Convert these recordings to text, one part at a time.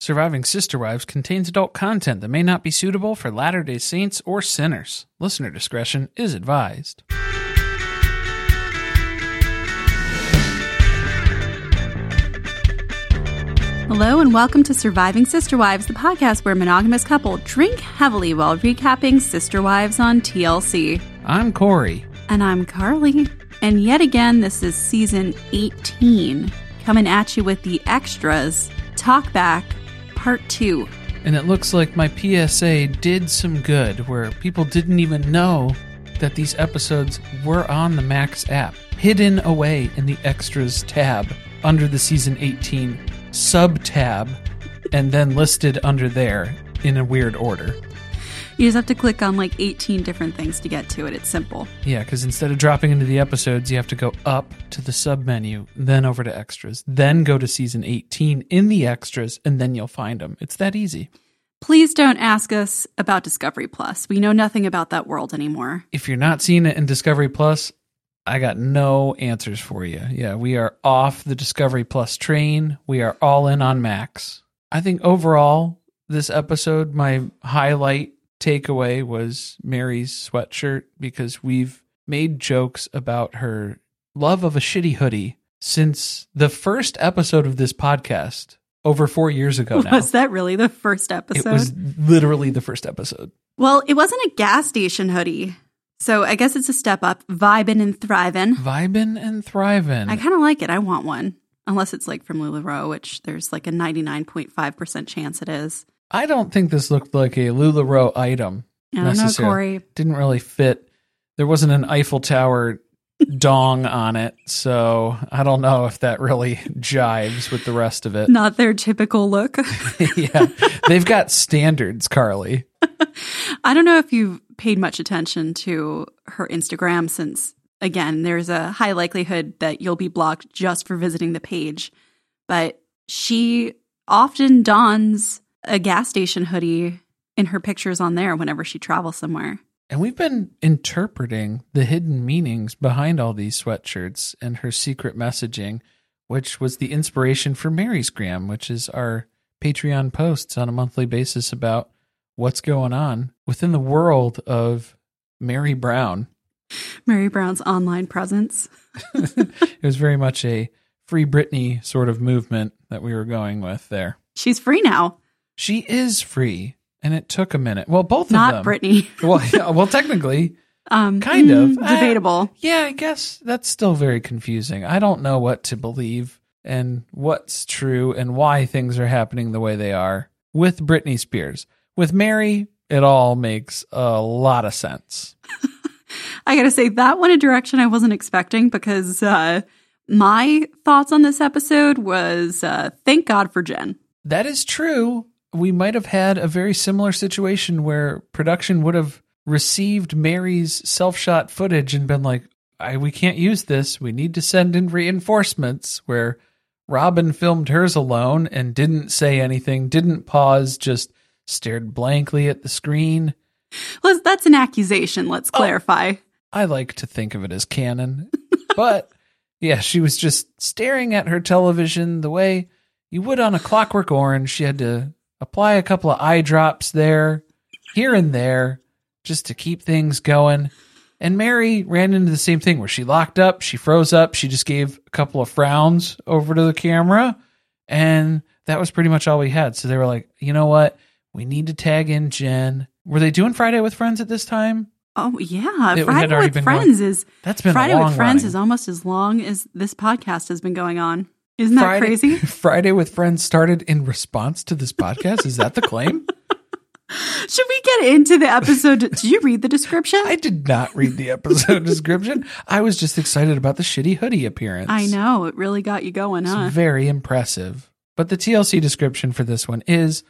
Surviving Sister Wives contains adult content that may not be suitable for Latter day Saints or sinners. Listener discretion is advised. Hello and welcome to Surviving Sister Wives, the podcast where monogamous couple drink heavily while recapping Sister Wives on TLC. I'm Corey. And I'm Carly. And yet again, this is season 18, coming at you with the extras, Talk Back, Part 2. And it looks like my PSA did some good where people didn't even know that these episodes were on the Max app, hidden away in the extras tab under the season 18 sub tab, and then listed under there in a weird order. You just have to click on like 18 different things to get to it. It's simple. Yeah, because instead of dropping into the episodes, you have to go up to the sub menu, then over to extras, then go to season 18 in the extras, and then you'll find them. It's that easy. Please don't ask us about Discovery Plus. We know nothing about that world anymore. If you're not seeing it in Discovery Plus, I got no answers for you. Yeah, we are off the Discovery Plus train. We are all in on Max. I think overall, this episode, my highlight takeaway was Meri's sweatshirt because we've made jokes about her love of a shitty hoodie since the first episode of this podcast over four years ago now. Was that really the first episode? It was literally the first episode. Well, it wasn't a gas station hoodie. So I guess it's a step up. Vibin' and thrivin'. Vibin' and thrivin'. I kind of like it. I want one. Unless it's like from LuLaRoe, which there's like a 99.5% chance it is. I don't think this looked like a LuLaRoe item. I don't know, Corey. Didn't really fit. There wasn't an Eiffel Tower dong on it, so I don't know if that really jives with the rest of it. Not their typical look. yeah, they've got standards, Carly. I don't know if you've paid much attention to her Instagram since, again, there's a high likelihood that you'll be blocked just for visiting the page. But she often dons a gas station hoodie in her pictures on there whenever she travels somewhere. And we've been interpreting the hidden meanings behind all these sweatshirts and her secret messaging, which was the inspiration for Meri's Gram, which is our Patreon posts on a monthly basis about what's going on within the world of Meri Brown. Meri Brown's online presence. it was very much a free Britney sort of movement that we were going with there. She's free now. She is free, and it took a minute. Well, both Not of them. Britney. well, yeah, well, technically, Um, kind of mm, debatable. I- yeah, I guess that's still very confusing. I don't know what to believe and what's true and why things are happening the way they are with Britney Spears. With Meri, it all makes a lot of sense. I gotta say that went a direction I wasn't expecting because uh, my thoughts on this episode was uh, thank God for Jenn. That is true. We might have had a very similar situation where production would have received Meri's self shot footage and been like, I, we can't use this. We need to send in reinforcements. Where Robyn filmed hers alone and didn't say anything, didn't pause, just stared blankly at the screen. Well, that's an accusation. Let's oh, clarify. I like to think of it as canon, but Yeah, she was just staring at her television the way you would on a clockwork orange. She had to apply a couple of eye drops there, here and there, just to keep things going. And Meri ran into the same thing where she locked up, she froze up, she just gave a couple of frowns over to the camera, and that was pretty much all we had. So they were like, you know what? We need to tag in Jenn. Were they doing Friday with Friends at this time? Oh yeah, It Friday with Friends is That's been a Friday with Friends running. is almost as long as this podcast has been going on. Isn't that Friday, crazy? Friday with Friends started in response to this podcast. Is that the claim? Should we get into the episode? Did you read the description? I did not read the episode description. I was just excited about the shitty hoodie appearance. I know it really got you going, It's huh? very impressive. But the TLC description for this one is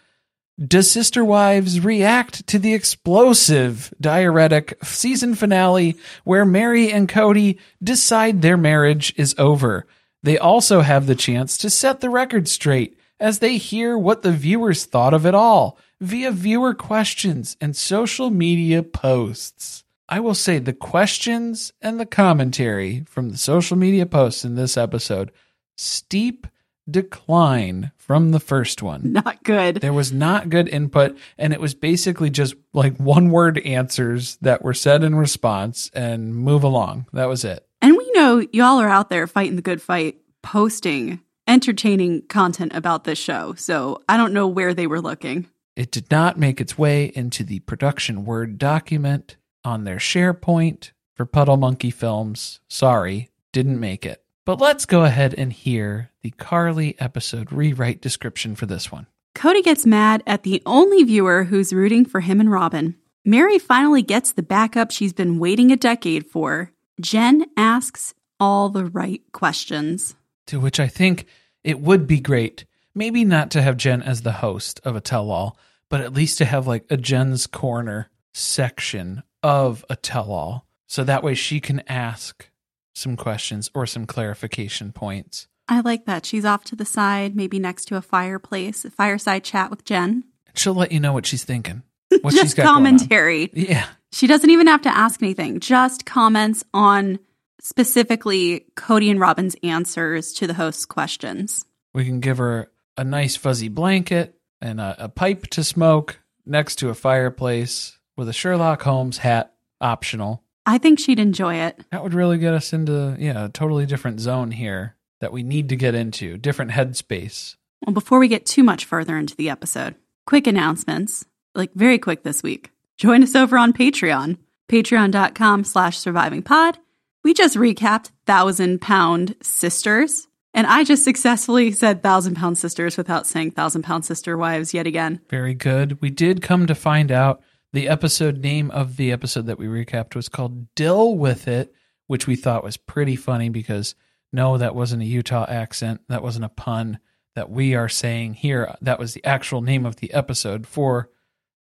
Does Sister Wives react to the explosive diuretic season finale where Meri and Kody decide their marriage is over? They also have the chance to set the record straight as they hear what the viewers thought of it all via viewer questions and social media posts. I will say the questions and the commentary from the social media posts in this episode steep decline from the first one. Not good. There was not good input, and it was basically just like one word answers that were said in response and move along. That was it. We know y'all are out there fighting the good fight, posting entertaining content about this show. So I don't know where they were looking. It did not make its way into the production Word document on their SharePoint for Puddle Monkey Films. Sorry, didn't make it. But let's go ahead and hear the Carly episode rewrite description for this one. Kody gets mad at the only viewer who's rooting for him and Robyn. Meri finally gets the backup she's been waiting a decade for. Jenn asks all the right questions. To which I think it would be great, maybe not to have Jenn as the host of a tell all, but at least to have like a Jenn's Corner section of a tell all. So that way she can ask some questions or some clarification points. I like that. She's off to the side, maybe next to a fireplace, a fireside chat with Jenn. She'll let you know what she's thinking. What Just she's got going on. commentary. Yeah. She doesn't even have to ask anything, just comments on specifically Kody and Robyn's answers to the host's questions. We can give her a nice fuzzy blanket and a, a pipe to smoke next to a fireplace with a Sherlock Holmes hat optional. I think she'd enjoy it. That would really get us into yeah, a totally different zone here that we need to get into, different headspace. Well, before we get too much further into the episode, quick announcements, like very quick this week. Join us over on Patreon, patreon.com slash survivingpod. We just recapped Thousand Pound Sisters, and I just successfully said Thousand Pound Sisters without saying Thousand Pound Sister Wives yet again. Very good. We did come to find out the episode name of the episode that we recapped was called Dill with It, which we thought was pretty funny because no, that wasn't a Utah accent. That wasn't a pun that we are saying here. That was the actual name of the episode for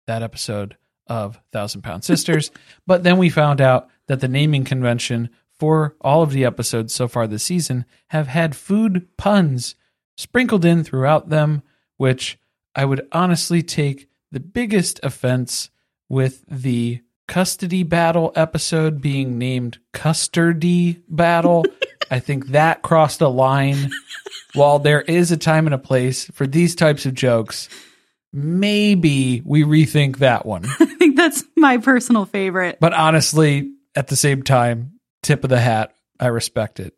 that episode of Thousand Pound Sisters. but then we found out that the naming convention for all of the episodes so far this season have had food puns sprinkled in throughout them, which I would honestly take the biggest offense with the custody battle episode being named custardy battle. I think that crossed a line. While there is a time and a place for these types of jokes, maybe we rethink that one. I think that's my personal favorite. But honestly, at the same time, tip of the hat, I respect it.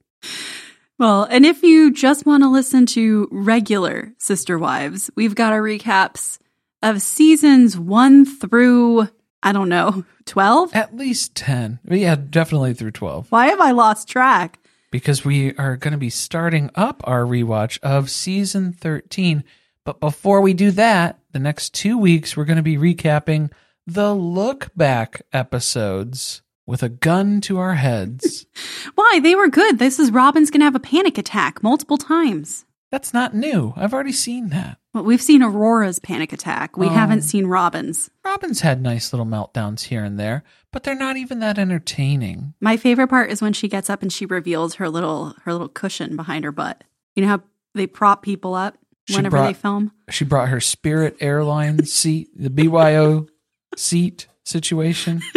Well, and if you just want to listen to regular Sister Wives, we've got our recaps of seasons one through, I don't know, 12? At least 10. Yeah, definitely through 12. Why have I lost track? because we are going to be starting up our rewatch of season 13. But before we do that, the next two weeks, we're going to be recapping the look back episodes with a gun to our heads. Why? They were good. This is Robyn's going to have a panic attack multiple times. That's not new. I've already seen that. Well, we've seen Aurora's panic attack. We Oh. haven't seen Robyn's. Robyn's had nice little meltdowns here and there, but they're not even that entertaining. My favorite part is when she gets up and she reveals her little her little cushion behind her butt. You know how they prop people up She whenever brought- they film? She brought her Spirit Airlines seat, the BYO seat situation.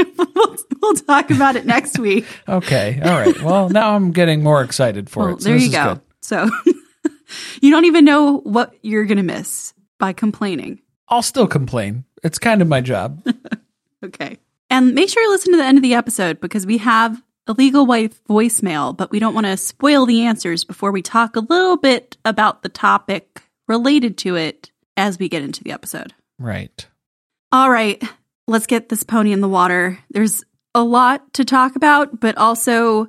we'll talk about it next week. Okay. All right. Well, now I'm getting more excited for Well, it. So there you go. good. So you don't even know what you're going to miss by complaining. I'll still complain. It's kind of my job. Okay. And make sure you listen to the end of the episode because we have a legal wife voicemail, but we don't want to spoil the answers before we talk a little bit about the topic related to it as we get into the episode. right. All right, let's get this pony in the water. There's a lot to talk about, but also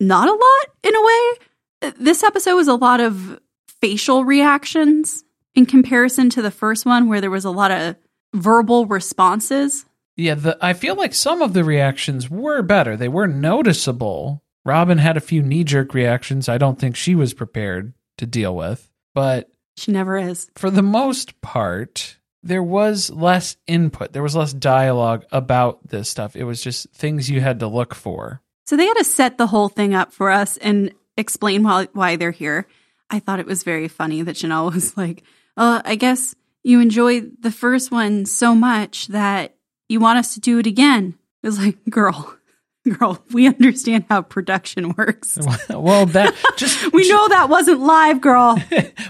not a lot in a way. This episode was a lot of facial reactions in comparison to the first one, where there was a lot of verbal responses. Yeah, the, I feel like some of the reactions were better. They were noticeable. Robyn had a few knee jerk reactions I don't think she was prepared to deal with. But She never is. for the most part, there was less input. There was less dialogue about this stuff. It was just things you had to look for. So they had to set the whole thing up for us and explain why, why they're here. I thought it was very funny that Janelle was like, uh, I guess you enjoyed the first one so much that you want us to do it again. It was like, girl, girl, we understand how production works. well, that just We know that wasn't live, girl.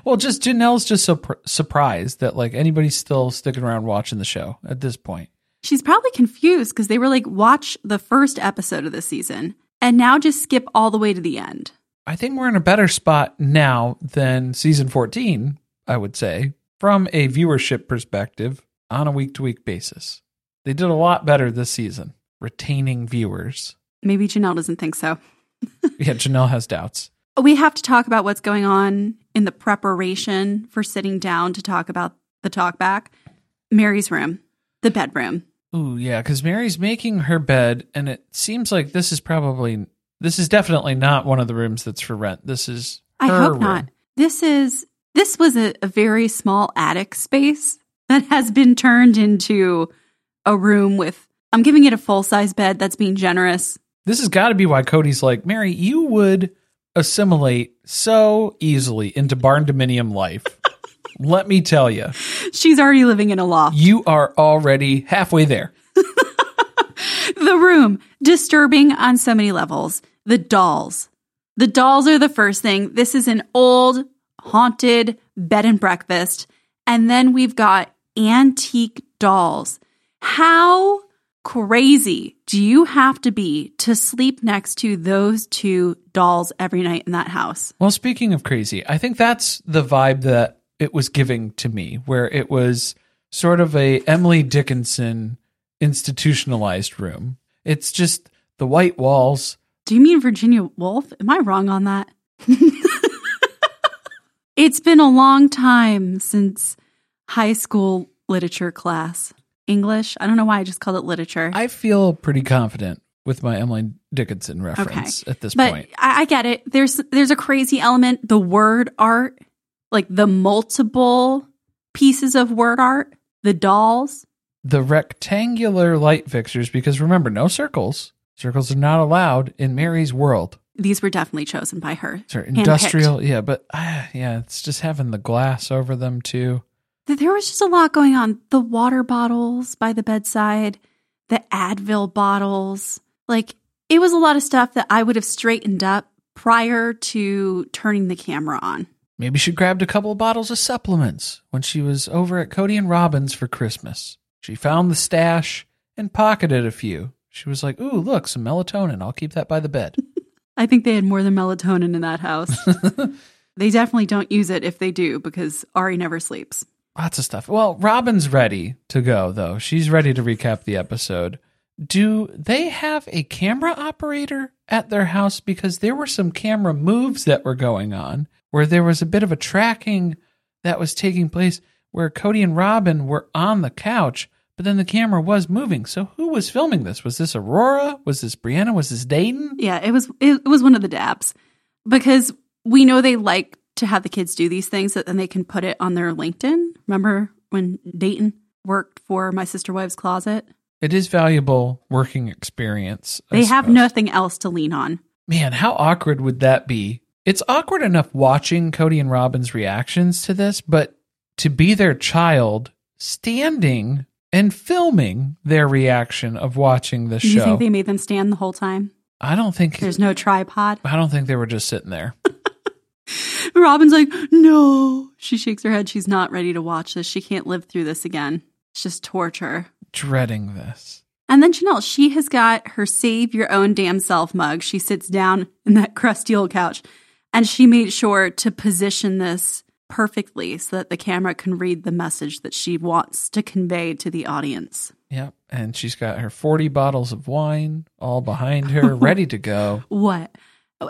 well, just Janelle's just so pr- surprised that like anybody's still sticking around watching the show at this point. She's probably confused because they were like, watch the first episode of the season and now just skip all the way to the end. I think we're in a better spot now than season 14, I would say, from a viewership perspective on a week to week basis. They did a lot better this season, retaining viewers. Maybe Janelle doesn't think so. Yeah, Janelle has doubts. We have to talk about what's going on in the preparation for sitting down to talk about the talk back. Meri's room, the bedroom. Ooh, yeah, because Meri's making her bed, and it seems like this is probably, this is definitely not one of the rooms that's for rent. This is I hope room. not. This is this was a, a very small attic space that has been turned into a room with I'm giving it a full size bed that's being generous. This has got to be why Kody's like, Meri, you would assimilate so easily into barndominium life. Let me tell you, She's already living in a loft. you are already halfway there. the room disturbing on so many levels the dolls the dolls are the first thing this is an old haunted bed and breakfast and then we've got antique dolls how crazy do you have to be to sleep next to those two dolls every night in that house Well, speaking of crazy, I think that's the vibe that it was giving to me, where it was sort of a Emily Dickinson institutionalized room. It's just the white walls. do you mean virginia woolf am i wrong on that it's been a long time since high school literature class english i don't know why i just called it literature I feel pretty confident with my Emily Dickinson reference at this but point. I, I get it. There's there's a crazy element. The word art, like the multiple pieces of word art, the dolls. The rectangular light fixtures, because remember, no circles. Circles are not allowed in Meri's world. These were definitely chosen by her. Sorry, industrial, yeah, but ah, yeah, it's just having the glass over them too. There was just a lot going on. The water bottles by the bedside, the Advil bottles. Like it was a lot of stuff that I would have straightened up prior to turning the camera on. Maybe she grabbed a couple of bottles of supplements when she was over at Kody and Robyn's for Christmas. She found the stash and pocketed a few. She was like, "Ooh, look, some melatonin. I'll keep that by the bed." I think they had more than melatonin in that house. they definitely don't use it if they do because Ari never sleeps. Lots of stuff. Well, Robyn's ready to go though. She's ready to recap the episode. Do they have a camera operator at their house because there were some camera moves that were going on where there was a bit of a tracking that was taking place where Kody and Robyn were on the couch, but then the camera was moving. So who was filming this? Was this Aurora? Was this Breanna? Was this Dayton? Yeah, it was it, was one of the dabs because we know they like to have the kids do these things that then they can put it on their LinkedIn. Remember when Dayton worked for my sister wife's closet? It is valuable working experience. I They have nothing else to lean on. Man, how awkward would that be? It's awkward enough watching Kody and Robyn's reactions to this, but to be their child standing and filming their reaction of watching the show. You think they made them stand the whole time? I don't think There's no tripod. I don't think they were just sitting there. Robyn's like, no. She shakes her head. She's not ready to watch this. She can't live through this again. It's just torture. dreading this. And then Janelle, she has got her save your own damn self mug. She sits down in that crusty old couch and she made sure to position this perfectly so that the camera can read the message that she wants to convey to the audience. Yep. And she's got her 40 bottles of wine all behind her, ready to go. What?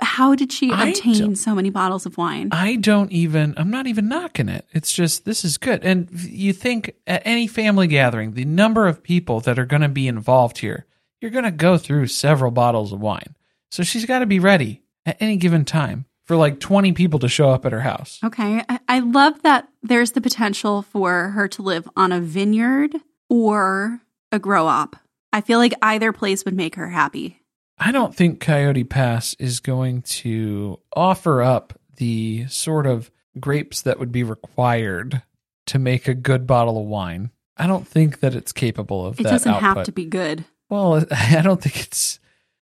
How did she obtain so many bottles of wine? I don't even, I'm not even knocking it. It's just, this is good. And you think at any family gathering, the number of people that are going to be involved here, you're going to go through several bottles of wine. So she's got to be ready at any given time for like 20 people to show up at her house. Okay. I, I love that there's the potential for her to live on a vineyard or a grow op. I feel like either place would make her happy. I don't think Coyote Pass is going to offer up the sort of grapes that would be required to make a good bottle of wine. I don't think that it's capable of It that doesn't output. have to be good. Well, I don't think it's.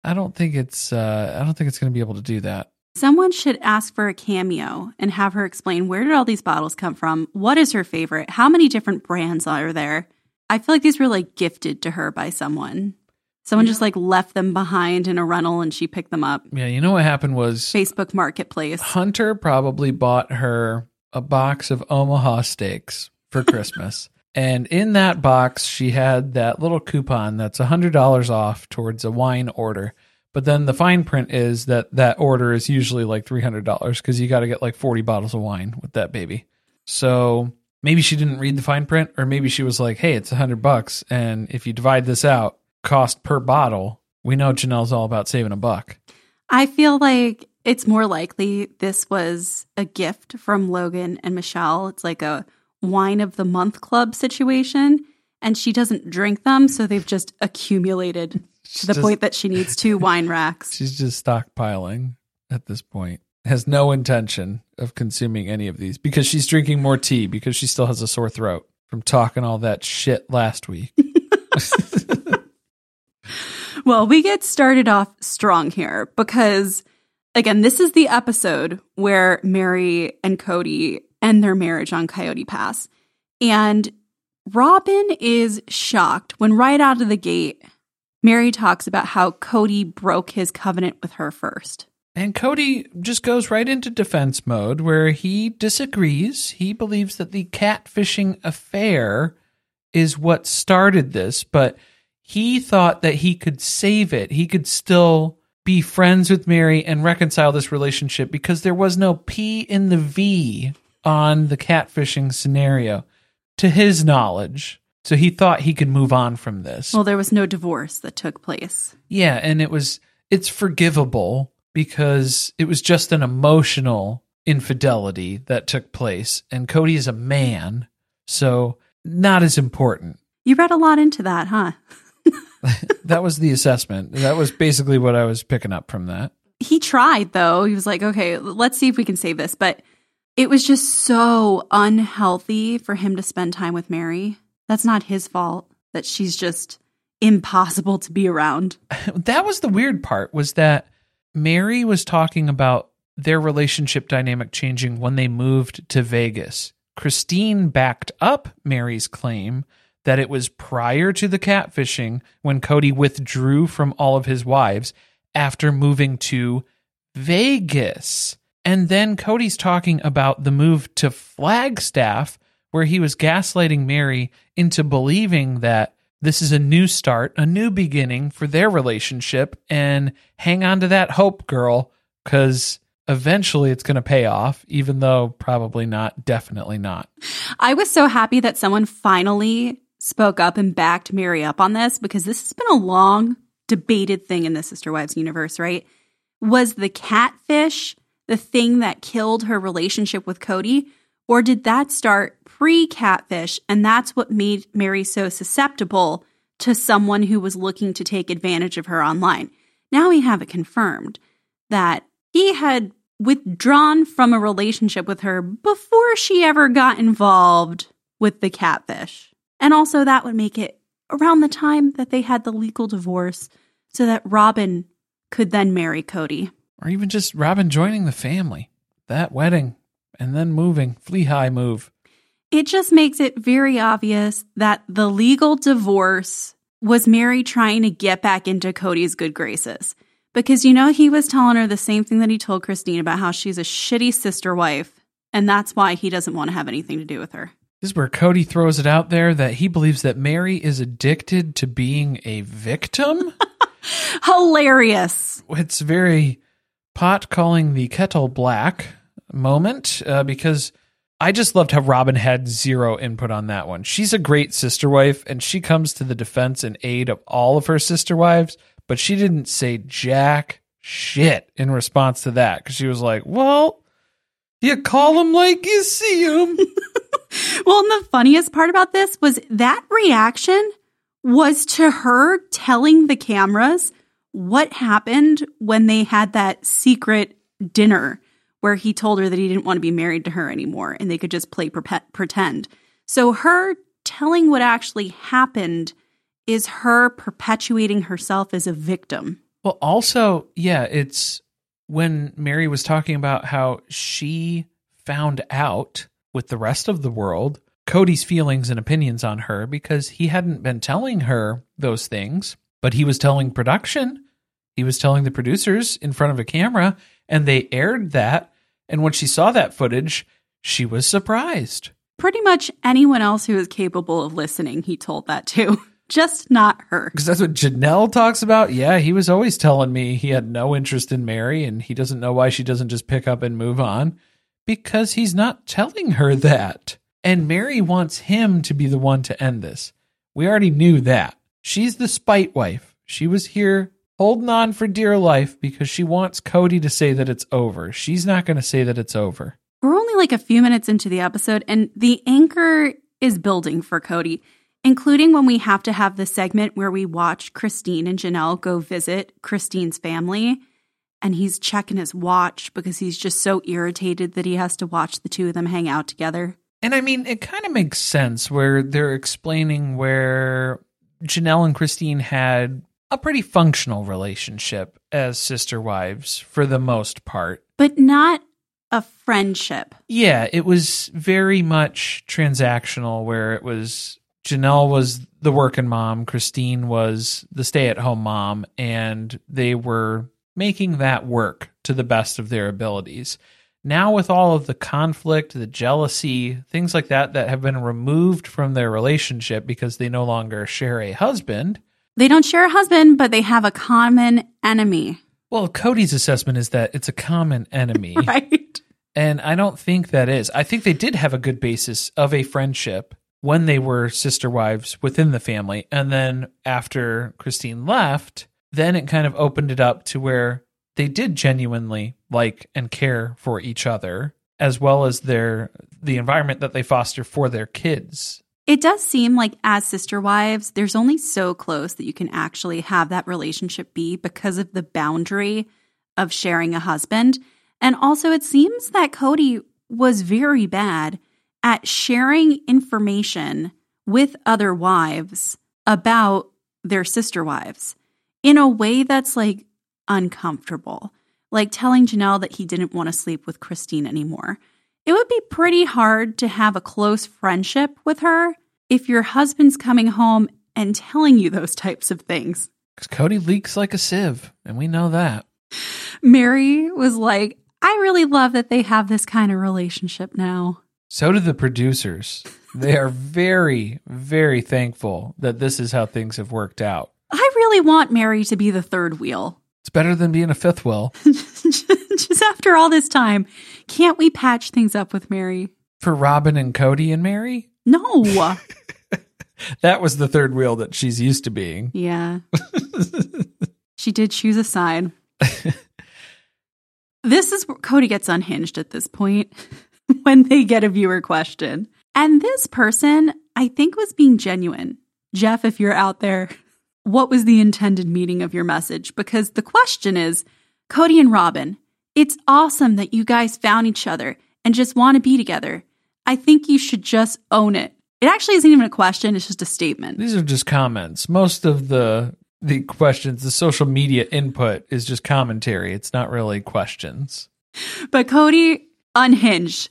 I don't think it's. Uh, I don't think it's going to be able to do that. Someone should ask for a cameo and have her explain where did all these bottles come from? What is her favorite? How many different brands are there? I feel like these were like gifted to her by someone. Someone just like left them behind in a rental and she picked them up. Yeah, you know what happened was Facebook Marketplace. Hunter probably bought her a box of Omaha steaks for Christmas. and in that box, she had that little coupon that's $100 off towards a wine order. But then the fine print is that that order is usually like $300 because you got to get like 40 bottles of wine with that baby. So maybe she didn't read the fine print, or maybe she was like, hey, it's 100 bucks. And if you divide this out, cost per bottle, we know Janelle's all about saving a buck. I feel like it's more likely this was a gift from Logan and Michelle. It's like a wine of the month club situation. And she doesn't drink them, so they've just accumulated to the Just- point that she needs two wine racks. She's just stockpiling at this point. Has no intention of consuming any of these because she's drinking more tea because she still has a sore throat from talking all that shit last week. Well, we get started off strong here because, again, this is the episode where Meri and Kody end their marriage on Coyote Pass. And Robyn is shocked when, right out of the gate, Meri talks about how Kody broke his covenant with her first. And Kody just goes right into defense mode where he disagrees. He believes that the catfishing affair is what started this, but he thought that he could save it. He could still be friends with Meri and reconcile this relationship because there was no P in the V on the catfishing scenario to his knowledge. So he thought he could move on from this. Well, there was no divorce that took place. Yeah, and it was it's forgivable because it was just an emotional infidelity that took place and Kody is a man, so not as important. You read a lot into that, huh? That was the assessment. That was basically what I was picking up from that. he tried though. He was like, okay, let's see if we can save this. But it was just so unhealthy for him to spend time with Meri. That's not his fault that she's just impossible to be around. That was the weird part was that Meri was talking about their relationship dynamic changing when they moved to Vegas. Christine backed up Meri's claim that it was prior to the catfishing when Kody withdrew from all of his wives after moving to Vegas. And then Kody's talking about the move to Flagstaff, where he was gaslighting Meri into believing that this is a new start, a new beginning for their relationship, and hang on to that hope, girl, because eventually it's going to pay off, even though probably not, definitely not. I was so happy that someone finally spoke up and backed Meri up on this because this has been a long debated thing in the Sister Wives universe, right? Was the catfish the thing that killed her relationship with Kody? Or did that start pre catfish and that's what made Meri so susceptible to someone who was looking to take advantage of her online? Now we have it confirmed that he had withdrawn from a relationship with her before she ever got involved with the catfish. And also, that would make it around the time that they had the legal divorce so that Robyn could then marry Kody. Or even just Robyn joining the family. That wedding and then moving, flea high move. It just makes it very obvious that the legal divorce was Meri trying to get back into Kody's good graces. Because you know, he was telling her the same thing that he told Christine about how she's a shitty sister wife, and that's why he doesn't want to have anything to do with her. This is where Kody throws it out there that he believes that Meri is addicted to being a victim. Hilarious. It's very pot calling the kettle black moment uh, because I just loved how Robyn had zero input on that one. She's a great sister wife and she comes to the defense and aid of all of her sister wives, but she didn't say jack shit in response to that because she was like, well, you call them like you see them. Well, and the funniest part about this was that reaction was to her telling the cameras what happened when they had that secret dinner where he told her that he didn't want to be married to her anymore and they could just play pretend. So her telling what actually happened is her perpetuating herself as a victim. Well, also, yeah, it's when Meri was talking about how she found out with the rest of the world Kody's feelings and opinions on her because he hadn't been telling her those things, but he was telling production. He was telling the producers in front of a camera, and they aired that. And when she saw that footage, she was surprised. Pretty much anyone else who is capable of listening, he told that to. Just not her. Because that's what Janelle talks about. Yeah, he was always telling me he had no interest in Meri and he doesn't know why she doesn't just pick up and move on because he's not telling her that. And Meri wants him to be the one to end this. We already knew that. She's the spite wife. She was here holding on for dear life because she wants Kody to say that it's over. She's not going to say that it's over. We're only like a few minutes into the episode, and the anchor is building for Kody, including when we have to have the segment where we watch Christine and Janelle go visit Christine's family. And he's checking his watch because he's just so irritated that he has to watch the two of them hang out together. And I mean, it kind of makes sense where they're explaining where Janelle and Christine had a pretty functional relationship as sister wives for the most part. But not a friendship. Yeah, it was very much transactional where it was Janelle was the working mom, Christine was the stay at home mom, and they were making that work to the best of their abilities. Now, with all of the conflict, the jealousy, things like that, that have been removed from their relationship because they no longer share a husband. They don't share a husband, but they have a common enemy. Well, Kody's assessment is that it's a common enemy. Right. And I don't think that is. I think they did have a good basis of a friendship when they were sister wives within the family. And then after Christine left, then it kind of opened it up to where they did genuinely like and care for each other as well as their the environment that they foster for their kids. It does seem like as sister wives, there's only so close that you can actually have that relationship be because of the boundary of sharing a husband. And also, it seems that Kody was very bad at sharing information with other wives about their sister wives in a way that's like uncomfortable, like telling Janelle that he didn't want to sleep with Christine anymore. It would be pretty hard to have a close friendship with her if your husband's coming home and telling you those types of things. Because Kody leaks like a sieve, and we know that. Meri was like, I really love that they have this kind of relationship now. So do the producers. They are very, very thankful that this is how things have worked out. I really want Meri to be the third wheel. It's better than being a fifth wheel. Just after all this time, can't we patch things up with Meri? For Robyn and Kody and Meri? No. That was the third wheel that she's used to being. Yeah. she did choose a side. this is where Kody gets unhinged at this point when they get a viewer question. And this person, I think, was being genuine. Jeff, if you're out there, what was the intended meaning of your message? Because the question is Kody and Robyn, it's awesome that you guys found each other and just want to be together. I think you should just own it It actually isn't even a question, it's just a statement. These are just comments. Most of the the questions, the social media input is just commentary. It's not really questions. But Kody unhinged.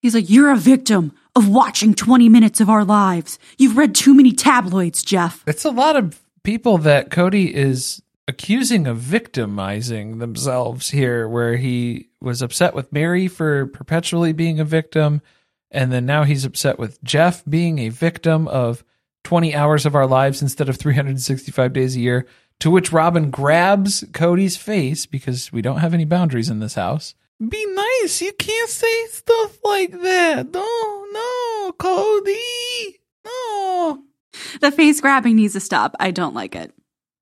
He's like, You're a victim of watching 20 minutes of our lives. You've read too many tabloids, Jeff. It's a lot of people that Kody is accusing of victimizing themselves here, where he was upset with Meri for perpetually being a victim. And then now he's upset with Jeff being a victim of 20 hours of our lives instead of 365 days a year. To which Robyn grabs Kody's face because we don't have any boundaries in this house. Be nice. You can't say stuff like that. No, no, Kody. No. The face grabbing needs to stop. I don't like it.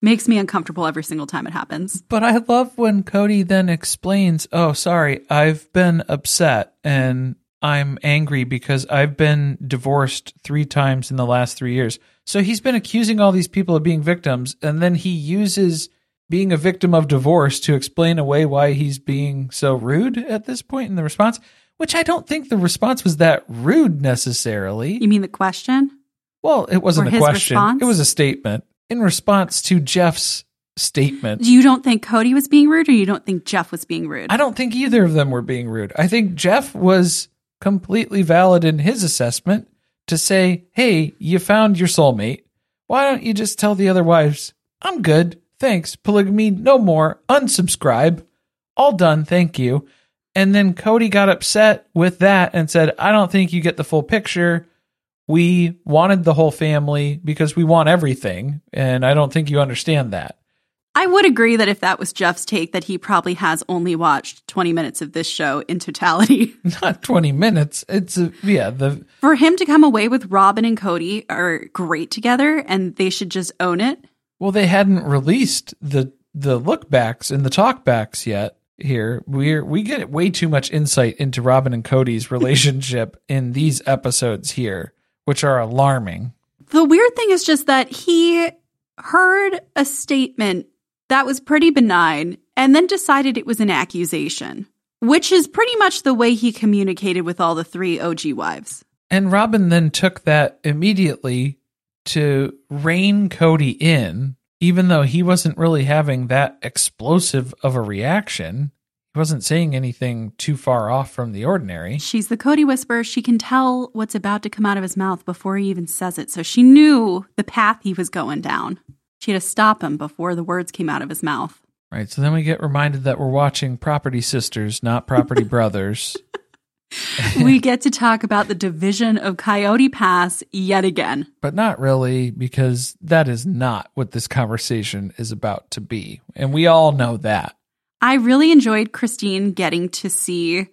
Makes me uncomfortable every single time it happens. But I love when Kody then explains, "Oh, sorry, I've been upset and I'm angry because I've been divorced 3 times in the last 3 years." So he's been accusing all these people of being victims and then he uses being a victim of divorce to explain away why he's being so rude at this point in the response, which I don't think the response was that rude necessarily. You mean the question? Well, it wasn't Or a question. response? It was a statement in response to Jeff's statement. You don't think Kody was being rude or you don't think Jeff was being rude? I don't think either of them were being rude. I think Jeff was completely valid in his assessment to say, hey, you found your soulmate. Why don't you just tell the other wives, I'm good. Thanks. Polygamy, no more. Unsubscribe. All done. Thank you. And then Kody got upset with that and said, I don't think you get the full picture. We wanted the whole family because we want everything. And I don't think you understand that. I would agree that if that was Jeff's take, that he probably has only watched 20 minutes of this show in totality. Not 20 minutes. It's a, yeah, the For him to come away with Robyn and Kody are great together and they should just own it. Well, they hadn't released the the look backs and the talk backs yet. Here, we're we get way too much insight into Robyn and Kody's relationship in these episodes here, which are alarming. The weird thing is just that he heard a statement that was pretty benign and then decided it was an accusation, which is pretty much the way he communicated with all the three OG wives. And Robyn then took that immediately to rein Kody in, even though he wasn't really having that explosive of a reaction. He wasn't saying anything too far off from the ordinary. She's the Kody whisperer. She can tell what's about to come out of his mouth before he even says it. So she knew the path he was going down. She had to stop him before the words came out of his mouth. Right. So then we get reminded that we're watching Property Sisters, not Property Brothers. we get to talk about the division of Coyote Pass yet again. But not really, because that is not what this conversation is about to be. And we all know that. I really enjoyed Christine getting to see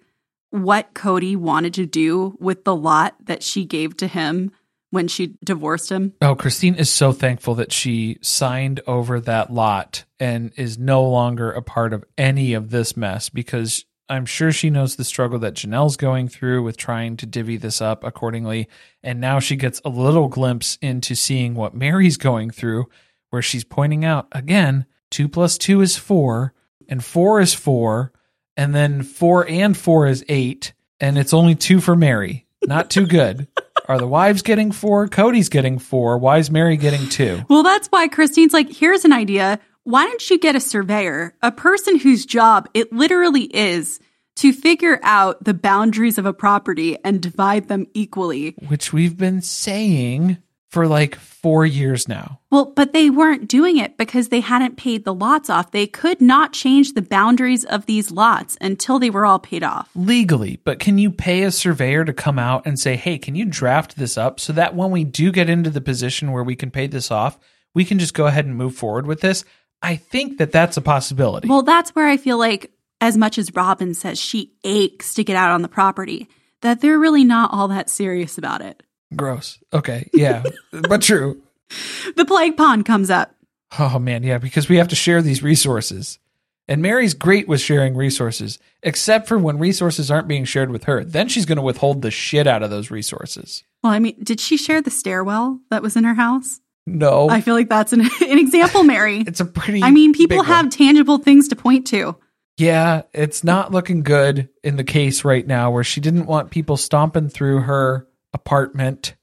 what Kody wanted to do with the lot that she gave to him when she divorced him. Oh, Christine is so thankful that she signed over that lot and is no longer a part of any of this mess because I'm sure she knows the struggle that Janelle's going through with trying to divvy this up accordingly. And now she gets a little glimpse into seeing what Meri's going through, where she's pointing out again, two plus two is four, and four is four, and then four and four is eight, and it's only two for Meri. Not too good. Are the wives getting four? Kody's getting four. Why is Mary getting two? Well, that's why Christine's like, here's an idea. Why don't you get a surveyor, a person whose job it literally is to figure out the boundaries of a property and divide them equally? Which we've been saying for like four years now. Well, but they weren't doing it because they hadn't paid the lots off. They could not change the boundaries of these lots until they were all paid off. Legally, but can you pay a surveyor to come out and say, hey, can you draft this up so that when we do get into the position where we can pay this off, we can just go ahead and move forward with this? I think that that's a possibility. Well, that's where I feel like, as much as Robyn says she aches to get out on the property, that they're really not all that serious about it. Gross. Okay. Yeah. but true. The plague pond comes up. Oh, man. Yeah. Because we have to share these resources. And Meri's great with sharing resources, except for when resources aren't being shared with her. Then she's going to withhold the shit out of those resources. Well, I mean, did she share the stairwell that was in her house? No. I feel like that's an, an example, Meri. it's a pretty. I mean, people big one. have tangible things to point to. Yeah, it's not looking good in the case right now where she didn't want people stomping through her apartment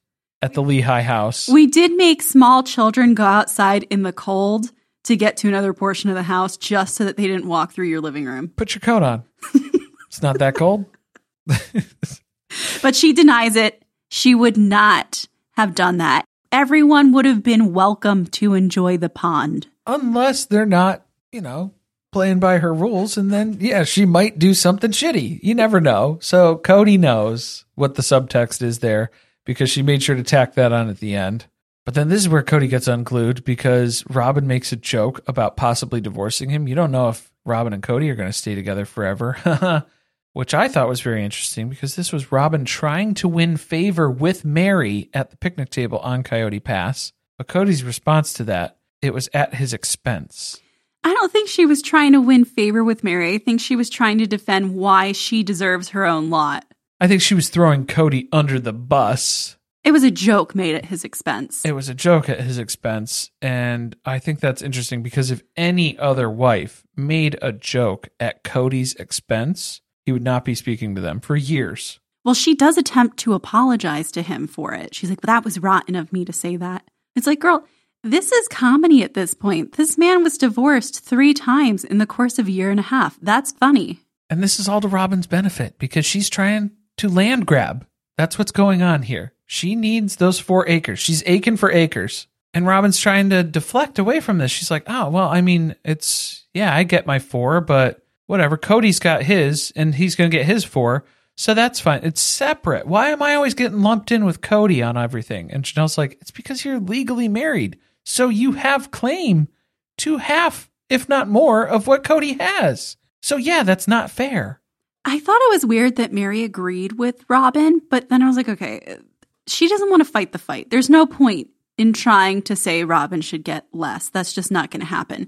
at the Lehi house. We did make small children go outside in the cold to get to another portion of the house just so that they didn't walk through your living room. Put your coat on. it's not that cold. But she denies it. She would not have done that. Everyone would have been welcome to enjoy the pond. Unless they're not, you know, playing by her rules. And then, yeah, she might do something shitty. You never know. So Kody knows what the subtext is there because she made sure to tack that on at the end. But then this is where Kody gets unglued because Robyn makes a joke about possibly divorcing him. You don't know if Robyn and Kody are going to stay together forever, which I thought was very interesting because this was Robyn trying to win favor with Meri at the picnic table on Coyote Pass. But Kody's response to that, it was at his expense. I don't think she was trying to win favor with Meri. I think she was trying to defend why she deserves her own lot. I think she was throwing Kody under the bus. It was a joke made at his expense. It was a joke at his expense. And I think that's interesting because if any other wife made a joke at Kody's expense, he would not be speaking to them for years. Well, she does attempt to apologize to him for it. She's like, well, that was rotten of me to say that. It's like, girl, this is comedy at this point. This man was divorced three times in the course of a year and a half. That's funny. And this is all to Robyn's benefit because she's trying to land grab. That's what's going on here. She needs those four acres. She's aching for acres. And Robyn's trying to deflect away from this. She's like, oh, well, I mean, it's, yeah, I get my four, but whatever. Kody's got his and he's going to get his four. So that's fine. It's separate. Why am I always getting lumped in with Kody on everything? And Janelle's like, it's because you're legally married. So you have claim to half, if not more, of what Kody has. So yeah, that's not fair. I thought it was weird that Meri agreed with Robyn, but then I was like, okay, she doesn't want to fight the fight. There's no point in trying to say Robyn should get less. That's just not going to happen.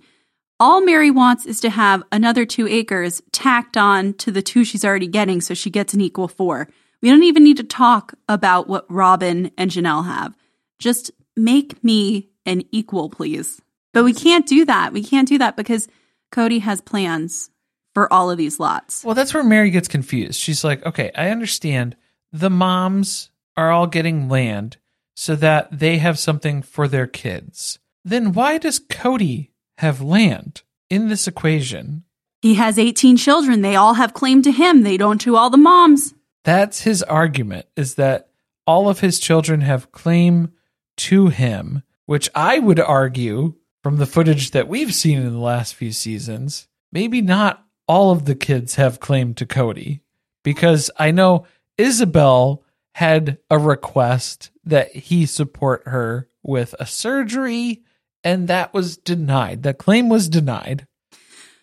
All Meri wants is to have another two acres tacked on to the two she's already getting so she gets an equal four. We don't even need to talk about what Robyn and Janelle have. Just make me an equal, please. But we can't do that. We can't do that because Kody has plans for all of these lots. Well, that's where Meri gets confused. She's like, okay, I understand the moms are all getting land so that they have something for their kids. Then why does Kody have land in this equation? He has 18 children. They all have claim to him. They don't to all the moms. That's his argument is that all of his children have claim to him, which I would argue from the footage that we've seen in the last few seasons, maybe not all of the kids have claim to Kody because I know Ysabel had a request that he support her with a surgery and that was denied. That claim was denied.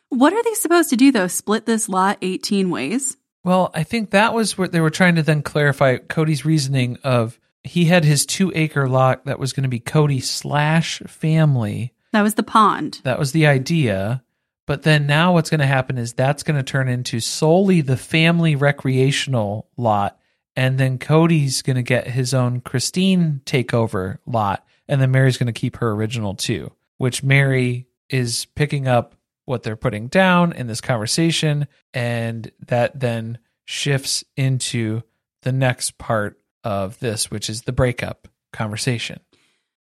What are they supposed to do though? Split this lot 18 ways? Well, I think that was what they were trying to then clarify Kody's reasoning of he had his two acre lot that was going to be Kody slash family. That was the pond. That was the idea. But then now what's going to happen is that's going to turn into solely the family recreational lot. And then Kody's going to get his own Christine takeover lot. And then Meri's going to keep her original too, which Meri is picking up what they're putting down in this conversation. And that then shifts into the next part of this, which is the breakup conversation.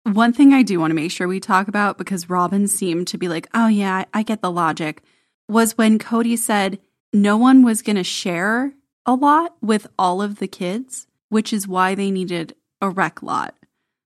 One thing I do want to make sure we talk about because Robyn seemed to be like, oh, yeah, I get the logic, was when Kody said no one was going to share a lot with all of the kids, which is why they needed a rec lot.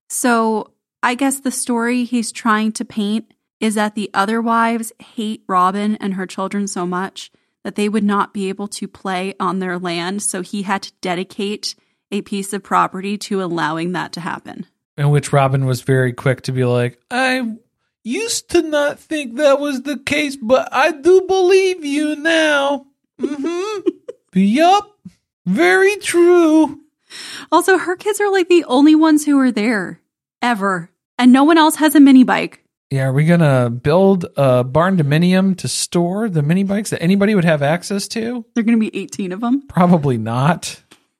So I guess the story he's trying to paint is that the other wives hate Robyn and her children so much that they would not be able to play on their land. So he had to dedicate a piece of property to allowing that to happen. In which Robyn was very quick to be like, I used to not think that was the case, but I do believe you now. Mm-hmm. yup. Very true. Also, her kids are like the only ones who are there ever, and no one else has a mini bike. Yeah, are we gonna build a barndominium to store the mini bikes that anybody would have access to? There are gonna be 18 of them. Probably not.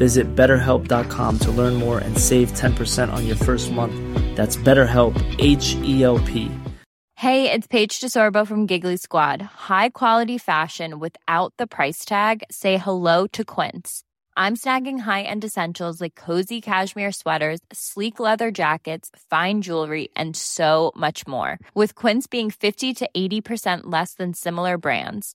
Visit betterhelp.com to learn more and save 10% on your first month. That's BetterHelp, H E L P. Hey, it's Paige DeSorbo from Giggly Squad. High quality fashion without the price tag? Say hello to Quince. I'm snagging high end essentials like cozy cashmere sweaters, sleek leather jackets, fine jewelry, and so much more. With Quince being 50 to 80% less than similar brands.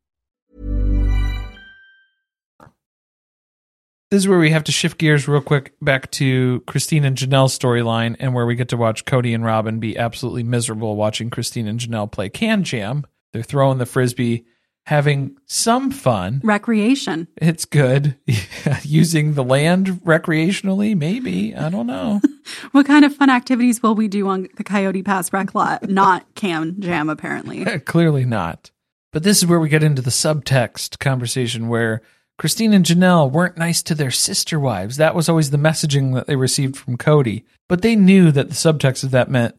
This is where we have to shift gears real quick back to Christine and Janelle's storyline and where we get to watch Kody and Robyn be absolutely miserable watching Christine and Janelle play KanJam. They're throwing the frisbee, having some fun. Recreation. It's good. Using the land recreationally, maybe. I don't know. What kind of fun activities will we do on the Coyote Pass rec lot? Not KanJam, apparently. Clearly not. But this is where we get into the subtext conversation where Christine and Janelle weren't nice to their sister wives. That was always the messaging that they received from Kody. But they knew that the subtext of that meant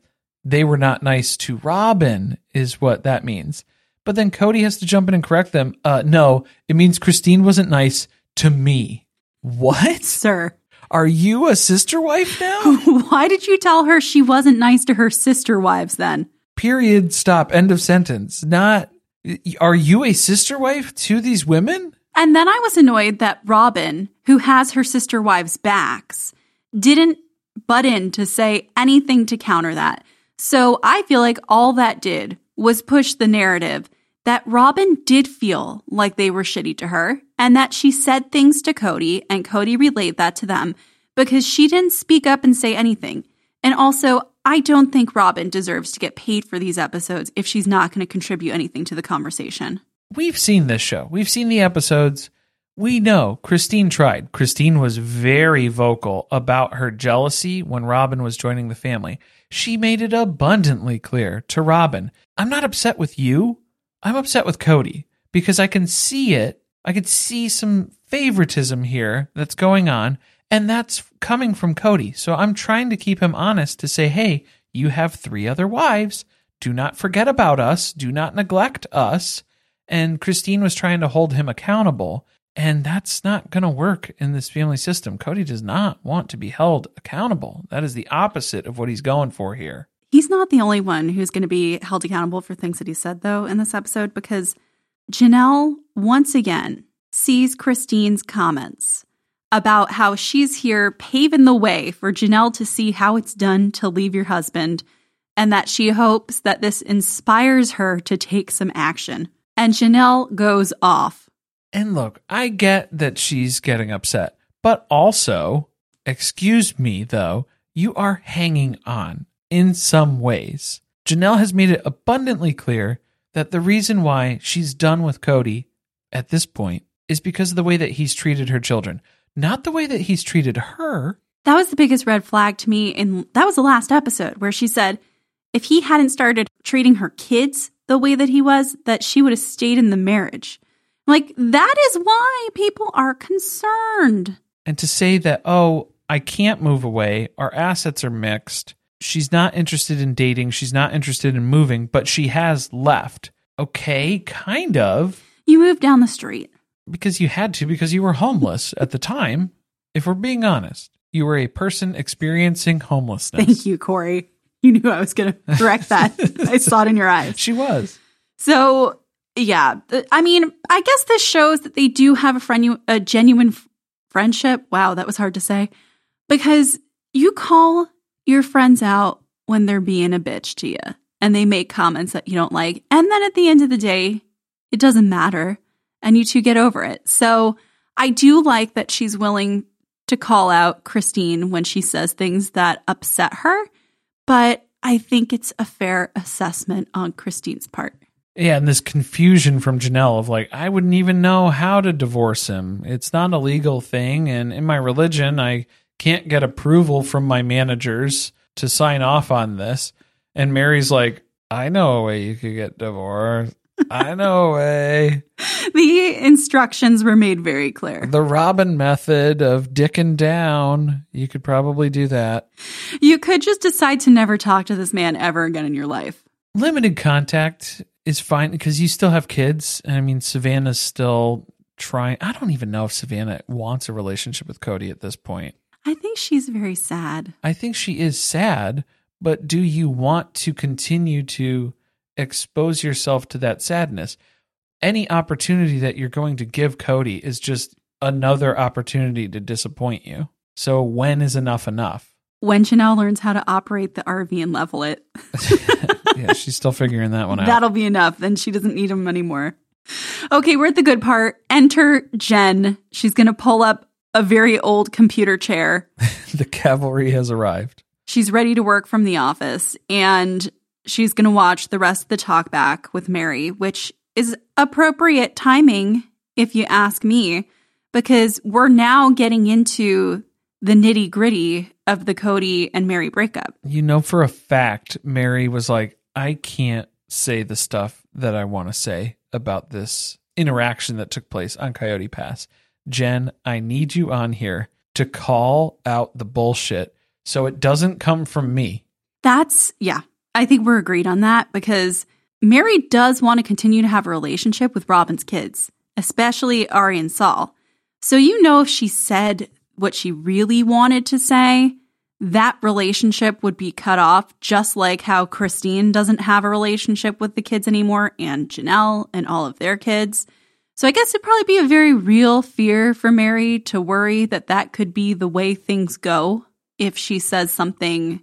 they were not nice to Robyn, is what that means. But then Kody has to jump in and correct them. Uh, no, it means Christine wasn't nice to me. What? Sir, Are you a sister wife now? why did you tell her she wasn't nice to her sister wives then? Period. Stop. End of sentence. Not. Are you a sister wife to these women? And then I was annoyed that Robyn, who has her sister wives' backs, didn't butt in to say anything to counter that. So I feel like all that did was push the narrative that Robyn did feel like they were shitty to her and that she said things to Kody and Kody relayed that to them because she didn't speak up and say anything. And also, I don't think Robyn deserves to get paid for these episodes if she's not going to contribute anything to the conversation. We've seen this show. We've seen the episodes. We know Christine tried. Christine was very vocal about her jealousy when Robyn was joining the family. She made it abundantly clear to Robyn I'm not upset with you. I'm upset with Kody because I can see it. I could see some favoritism here that's going on, and that's coming from Kody. So I'm trying to keep him honest to say, hey, you have three other wives. Do not forget about us. Do not neglect us. And Christine was trying to hold him accountable. And that's not going to work in this family system. Kody does not want to be held accountable. That is the opposite of what he's going for here. He's not the only one who's going to be held accountable for things that he said, though, in this episode, because Janelle once again sees Christine's comments about how she's here paving the way for Janelle to see how it's done to leave your husband, and that she hopes that this inspires her to take some action. And Janelle goes off. And look, I get that she's getting upset, but also, excuse me though, you are hanging on in some ways. Janelle has made it abundantly clear that the reason why she's done with Kody at this point is because of the way that he's treated her children, not the way that he's treated her. That was the biggest red flag to me. And that was the last episode where she said if he hadn't started treating her kids the way that he was, that she would have stayed in the marriage. Like, that is why people are concerned. And to say that, oh, I can't move away, our assets are mixed, she's not interested in dating, she's not interested in moving, but she has left. Okay, kind of. You moved down the street. Because you had to, because you were homeless at the time. If we're being honest, you were a person experiencing homelessness. Thank you, Corey. You knew I was going to direct that. I saw it in your eyes. She was. So, yeah, I mean, I guess this shows that they do have a friend, a genuine f- friendship. Wow, that was hard to say. Because you call your friends out when they're being a bitch to you and they make comments that you don't like. And then at the end of the day, it doesn't matter and you two get over it. So I do like that she's willing to call out Christine when she says things that upset her, but I think it's a fair assessment on Christine's part. Yeah, and this confusion from Janelle of like, I wouldn't even know how to divorce him. It's not a legal thing. And in my religion, I can't get approval from my managers to sign off on this. And Meri's like, I know a way you could get divorced. I know way. The instructions were made very clear. The Robyn method of dicking down. You could probably do that. You could just decide to never talk to this man ever again in your life. Limited contact is fine because you still have kids. I mean, Savannah's still trying. I don't even know if Savannah wants a relationship with Kody at this point. I think she's very sad. I think she is sad, but do you want to continue to expose yourself to that sadness? Any opportunity that you're going to give Kody is just another opportunity to disappoint you. So when is enough enough? When Janelle learns how to operate the RV and level it, yeah, she's still figuring that one out. that'll be enough. Then she doesn't need him anymore. Okay, we're at the good part. Enter Jenn. She's going to pull up a very old computer chair. the cavalry has arrived. She's ready to work from the office and she's going to watch the rest of the talk back with Meri, which is appropriate timing if you ask me, because we're now getting into the nitty gritty of the Kody and Meri breakup. You know for a fact, Meri was like, I can't say the stuff that I want to say about this interaction that took place on Coyote Pass. Jenn, I need you on here to call out the bullshit so it doesn't come from me. That's, yeah, I think we're agreed on that because Meri does want to continue to have a relationship with Robyn's kids, especially Ari and Sol. So, you know, if she said what she really wanted to say, that relationship would be cut off, just like how Christine doesn't have a relationship with the kids anymore, and Janelle and all of their kids. So, I guess it'd probably be a very real fear for Meri to worry that that could be the way things go if she says something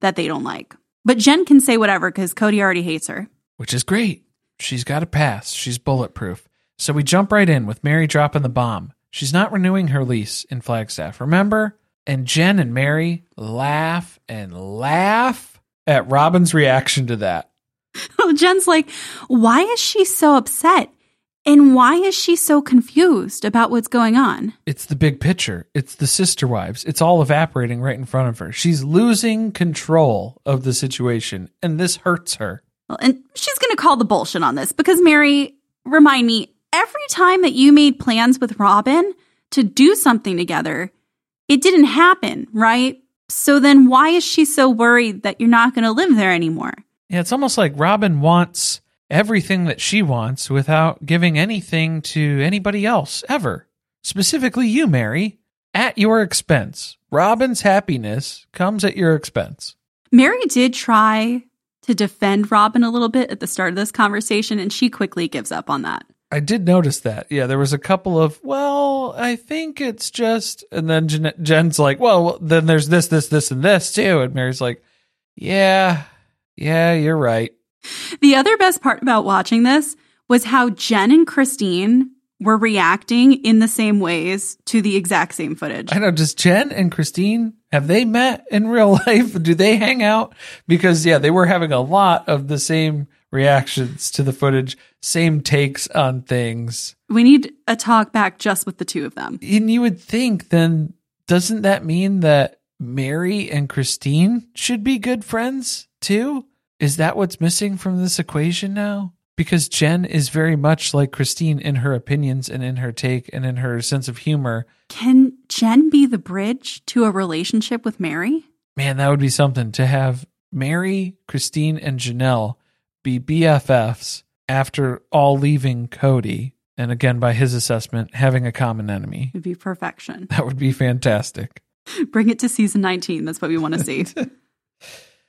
that they don't like. But Jenn can say whatever because Kody already hates her. which is great. She's got a pass. She's bulletproof. So we jump right in with Meri dropping the bomb. She's not renewing her lease in Flagstaff, remember? And Jenn and Meri laugh and laugh at Robyn's reaction to that. Jenn's like, why is she so upset? And why is she so confused about what's going on? It's the big picture. It's the sister wives. It's all evaporating right in front of her. She's losing control of the situation, and this hurts her. Well, and she's going to call the bullshit on this because Meri, remind me, every time that you made plans with Robyn to do something together, it didn't happen, right? So then why is she so worried that you're not going to live there anymore? Yeah, it's almost like Robyn wants everything that she wants without giving anything to anybody else ever. Specifically, you, Meri, at your expense. Robyn's happiness comes at your expense. Meri did try to defend Robyn a little bit at the start of this conversation, and she quickly gives up on that. I did notice that. Yeah, there was a couple of, well, I think it's just, and then Jenn, Jenn's like, well, then there's this, this, this, and this too. And Meri's like, yeah, yeah, you're right. The other best part about watching this was how Jenn and Christine were reacting in the same ways to the exact same footage. I know. Does Jenn and Christine have they met in real life? Do they hang out? Because yeah, they were having a lot of the same reactions to the footage, same takes on things. We need a talk back just with the two of them. And you would think then doesn't that mean that Meri and Christine should be good friends too? Is that what's missing from this equation now? Because Jenn is very much like Christine in her opinions and in her take and in her sense of humor. Can Jenn be the bridge to a relationship with Meri? Man, that would be something to have Meri, Christine, and Janelle be BFFs after all leaving Kody. And again, by his assessment, having a common enemy. It'd be perfection. That would be fantastic. Bring it to season 19. That's what we want to see.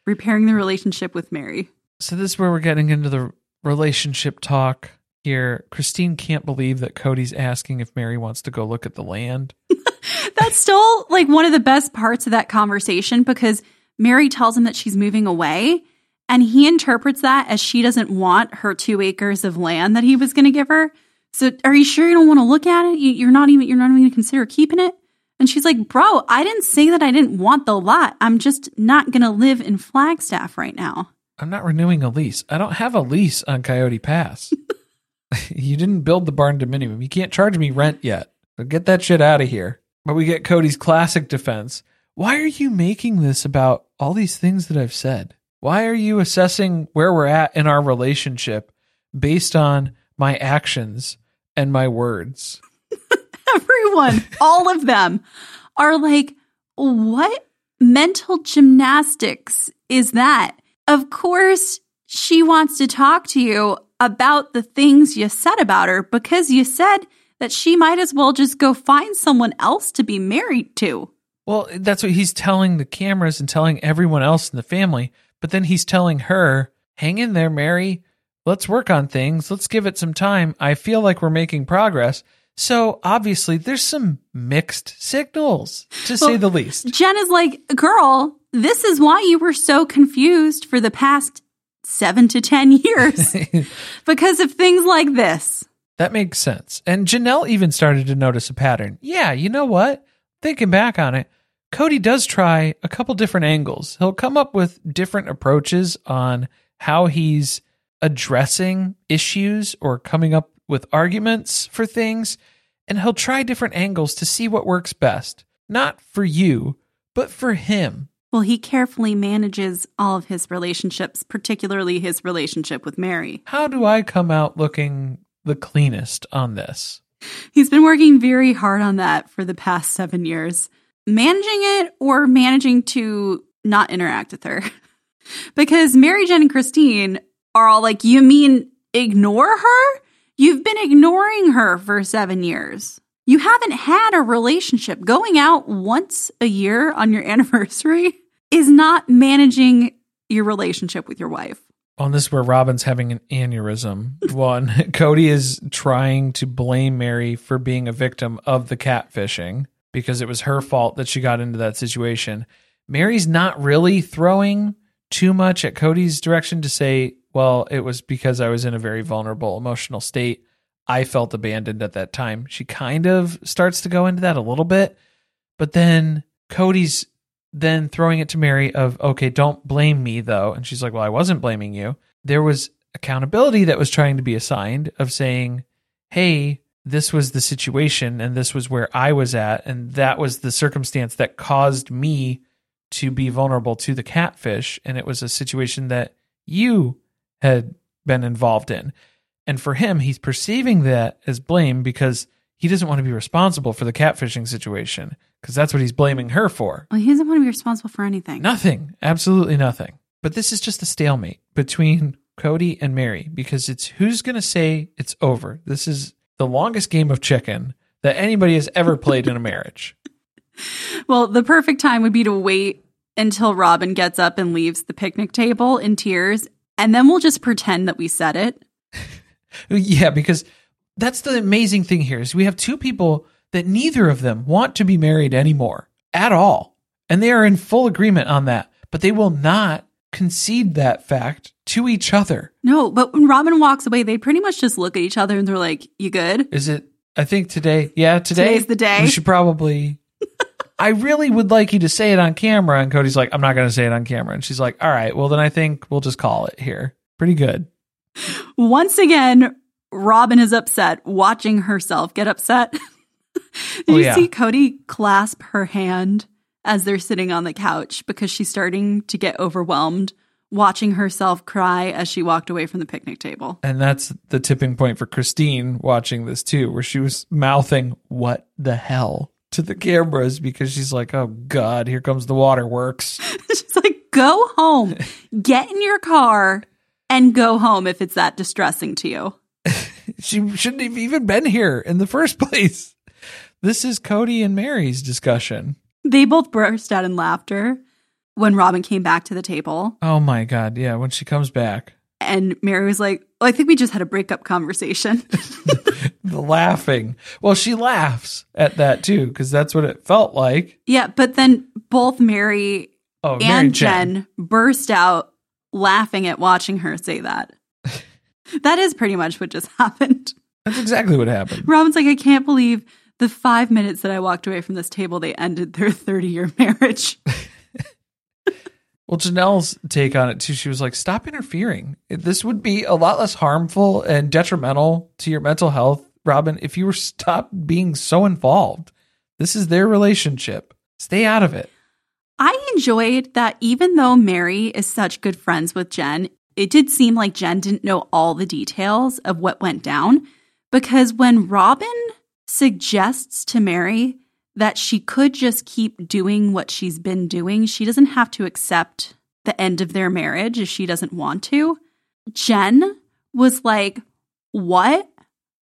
Repairing the relationship with Meri. So, this is where we're getting into the relationship talk here. Christine can't believe that Kody's asking if Meri wants to go look at the land. That's still like one of the best parts of that conversation because Meri tells him that she's moving away and he interprets that as she doesn't want her two acres of land that he was going to give her. So are you sure you don't want to look at it? You- You're not even, you're not even going to consider keeping it? And she's like, bro, I didn't say that I didn't want the lot. I'm just not going to live in Flagstaff right now. I'm not renewing a lease. I don't have a lease on Coyote Pass. you didn't build the barndominium. You can't charge me rent yet. So get that shit out of here. But we get Kody's classic defense. Why are you making this about all these things that I've said? Why are you assessing where we're at in our relationship based on my actions and my words? Everyone, all of them are like, what mental gymnastics is that? Of course, she wants to talk to you about the things you said about her because you said that she might as well just go find someone else to be married to. Well, that's what he's telling the cameras and telling everyone else in the family. But then he's telling her, hang in there, Meri. Let's work on things. Let's give it some time. I feel like we're making progress. So obviously, there's some mixed signals, to say Well, the least. Jenn is like, girl, this is why you were so confused for the past seven to 10 years because of things like this. That makes sense. And Janelle even started to notice a pattern. Yeah, you know what? Thinking back on it, Kody does try a couple different angles. He'll come up with different approaches on how he's addressing issues or coming up with arguments for things. And he'll try different angles to see what works best. Not for you, but for him. Well, he carefully manages all of his relationships, particularly his relationship with Meri. How do I come out looking the cleanest on this? He's been working very hard on that for the past seven years, managing it or managing to not interact with her. because Meri Jenn and Christine are all like, You mean ignore her? You've been ignoring her for seven years. You haven't had a relationship. Going out once a year on your anniversary is not managing your relationship with your wife. on this where Robyn's having an aneurysm. One, Kody is trying to blame Meri for being a victim of the catfishing because it was her fault that she got into that situation. Meri's not really throwing too much at Kody's direction to say, well, it was because I was in a very vulnerable emotional state. I felt abandoned at that time. She kind of starts to go into that a little bit, but then Kody's then throwing it to Meri of, okay, don't blame me though. And she's like, well, I wasn't blaming you. There was accountability that was trying to be assigned of saying, hey, this was the situation and this was where I was at. And that was the circumstance that caused me to be vulnerable to the catfish. And it was a situation that you had been involved in. And for him, he's perceiving that as blame because he doesn't want to be responsible for the catfishing situation because that's what he's blaming her for. Well, he doesn't want to be responsible for anything. Nothing, absolutely nothing. But this is just a stalemate between Kody and Meri because it's who's going to say it's over. This is the longest game of chicken that anybody has ever played in a marriage. Well, the perfect time would be to wait until Robyn gets up and leaves the picnic table in tears, and then we'll just pretend that we said it. Yeah, because that's the amazing thing here is we have two people that neither of them want to be married anymore at all. And they are in full agreement on that, but they will not concede that fact to each other. No, but when Robyn walks away, they pretty much just look at each other and they're like, You good? Is it I think today, yeah, today Today's the day. We should probably I really would like you to say it on camera and Kody's like, I'm not going to say it on camera. And she's like, "All right, well then I think we'll just call it here." Pretty good. Once again, Robyn is upset watching herself get upset. Did Oh, you yeah. see Kody clasp her hand as they're sitting on the couch because she's starting to get overwhelmed watching herself cry as she walked away from the picnic table? And that's the tipping point for Christine watching this too, where she was mouthing, What the hell? To the cameras because she's like, Oh God, here comes the waterworks. She's like, go home, get in your car, and go home if it's that distressing to you. She shouldn't have even been here in the first place. This is Kody and Meri's discussion. They both burst out in laughter when Robyn came back to the table. Oh my God. Yeah. When she comes back, And Meri was like, I think we just had a breakup conversation. the laughing. Well, she laughs at that too, because that's what it felt like. yeah, but then both Meri Oh, Meri and Jenn. Jenn burst out laughing at watching her say that. that is pretty much what just happened. That's exactly what happened. Robyn's like, I can't believe the five minutes that I walked away from this table, they ended their 30 year marriage. Well, Janelle's take on it too, she was like, stop interfering. This would be a lot less harmful and detrimental to your mental health, Robyn, if you were stop being so involved. This is their relationship. Stay out of it. I enjoyed that even though Meri is such good friends with Jenn, it did seem like Jenn didn't know all the details of what went down. Because when Robyn suggests to Meri that she could just keep doing what she's been doing, she doesn't have to accept the end of their marriage if she doesn't want to. Jenn was like, What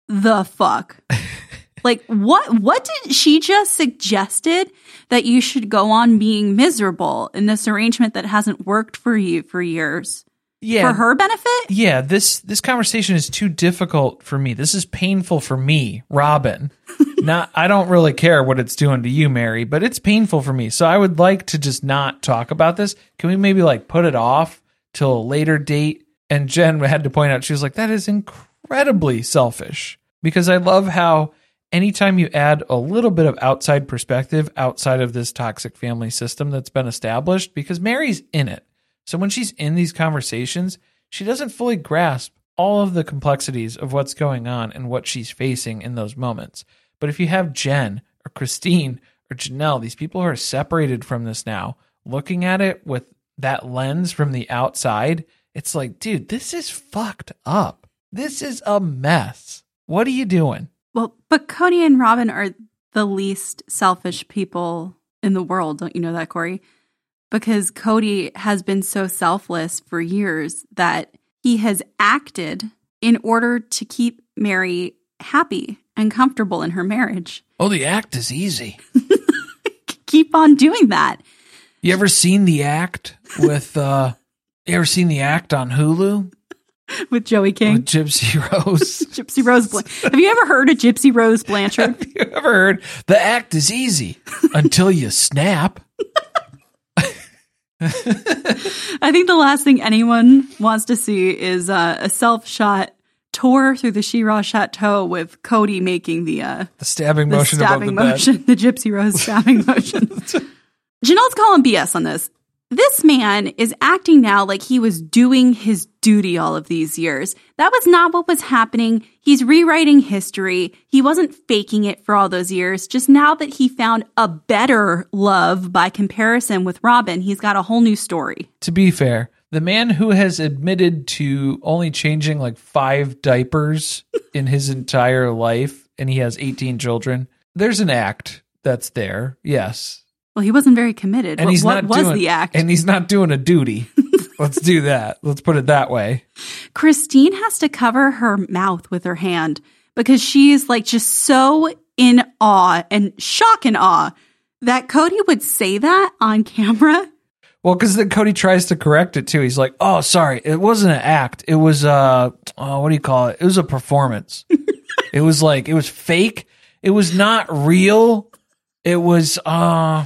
the fuck? like what what did she just suggested that you should go on being miserable in this arrangement that hasn't worked for you for years? Yeah. For her benefit? Yeah, this this conversation is too difficult for me. This is painful for me, Robyn. not I don't really care what it's doing to you, Meri, but it's painful for me. So I would like to just not talk about this. Can we maybe like put it off till a later date? And Jenn had to point out she was like that is incredibly selfish because I love how anytime you add a little bit of outside perspective outside of this toxic family system that's been established because Meri's in it. So when she's in these conversations, she doesn't fully grasp all of the complexities of what's going on and what she's facing in those moments. But if you have Jenn or Christine or Janelle, these people who are separated from this now, looking at it with that lens from the outside, it's like, dude, this is fucked up. This is a mess. What are you doing? Well, but Kody and Robyn are the least selfish people in the world. Don't you know that, Corey? Because Kody has been so selfless for years that he has acted in order to keep Meri happy and comfortable in her marriage. Oh, the act is easy. Keep on doing that. You ever seen the act with uh you ever seen the act on Hulu? With Joey King. With Gypsy Rose. Gypsy Rose Blanchard. Have you ever heard of Gypsy Rose Blanchard? Have you ever heard the act is easy until you snap? I think the last thing anyone wants to see is uh, a self shot tour through the Shira Chateau with Kody making the uh, The stabbing the motion stabbing the motion, the Gypsy Rose stabbing motion. Janelle's calling BS on this. This man is acting now like he was doing his duty all of these years. That was not what was happening. He's rewriting history. He wasn't faking it for all those years. Just now that he found a better love by comparison with Robyn, he's got a whole new story. To be fair, the man who has admitted to only changing like five diapers in his entire life and he has 18 children, there's an act that's there. Yes. Well, he wasn't very committed. And what he's what not was doing, the act? And he's not doing a duty. Let's do that. Let's put it that way. Christine has to cover her mouth with her hand because she is like just so in awe and shock and awe that Cody would say that on camera. Well, because then Kody tries to correct it too. He's like, "Oh, sorry, it wasn't an act. It was uh, oh, what do you call it? It was a performance. it was like it was fake. It was not real. It was uh,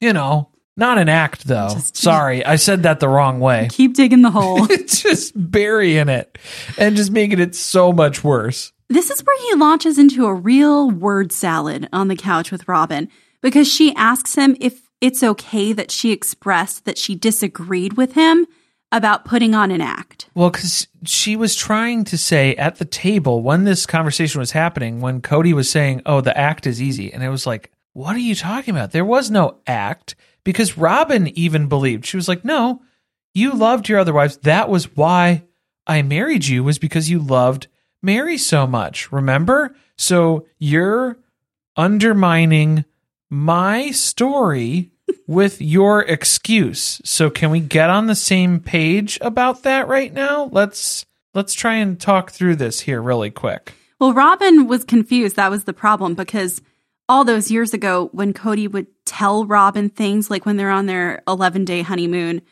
you know, not an act though. Just- sorry, I said that the wrong way. Keep digging the hole. Just burying it and just making it so much worse. this is where he launches into a real word salad on the couch with Robyn because she asks him if it's okay that she expressed that she disagreed with him about putting on an act. Well, because she was trying to say at the table when this conversation was happening, when Kody was saying, Oh, the act is easy. And it was like, What are you talking about? There was no act because Robyn even believed. She was like, No, you loved your other wives. That was why I married you, was because you loved Meri so much. Remember? So you're undermining my story with your excuse. So can we get on the same page about that right now? Let's let's try and talk through this here really quick. Well, Robyn was confused. That was the problem because all those years ago, when Kody would tell Robyn things like when they're on their 11 day honeymoon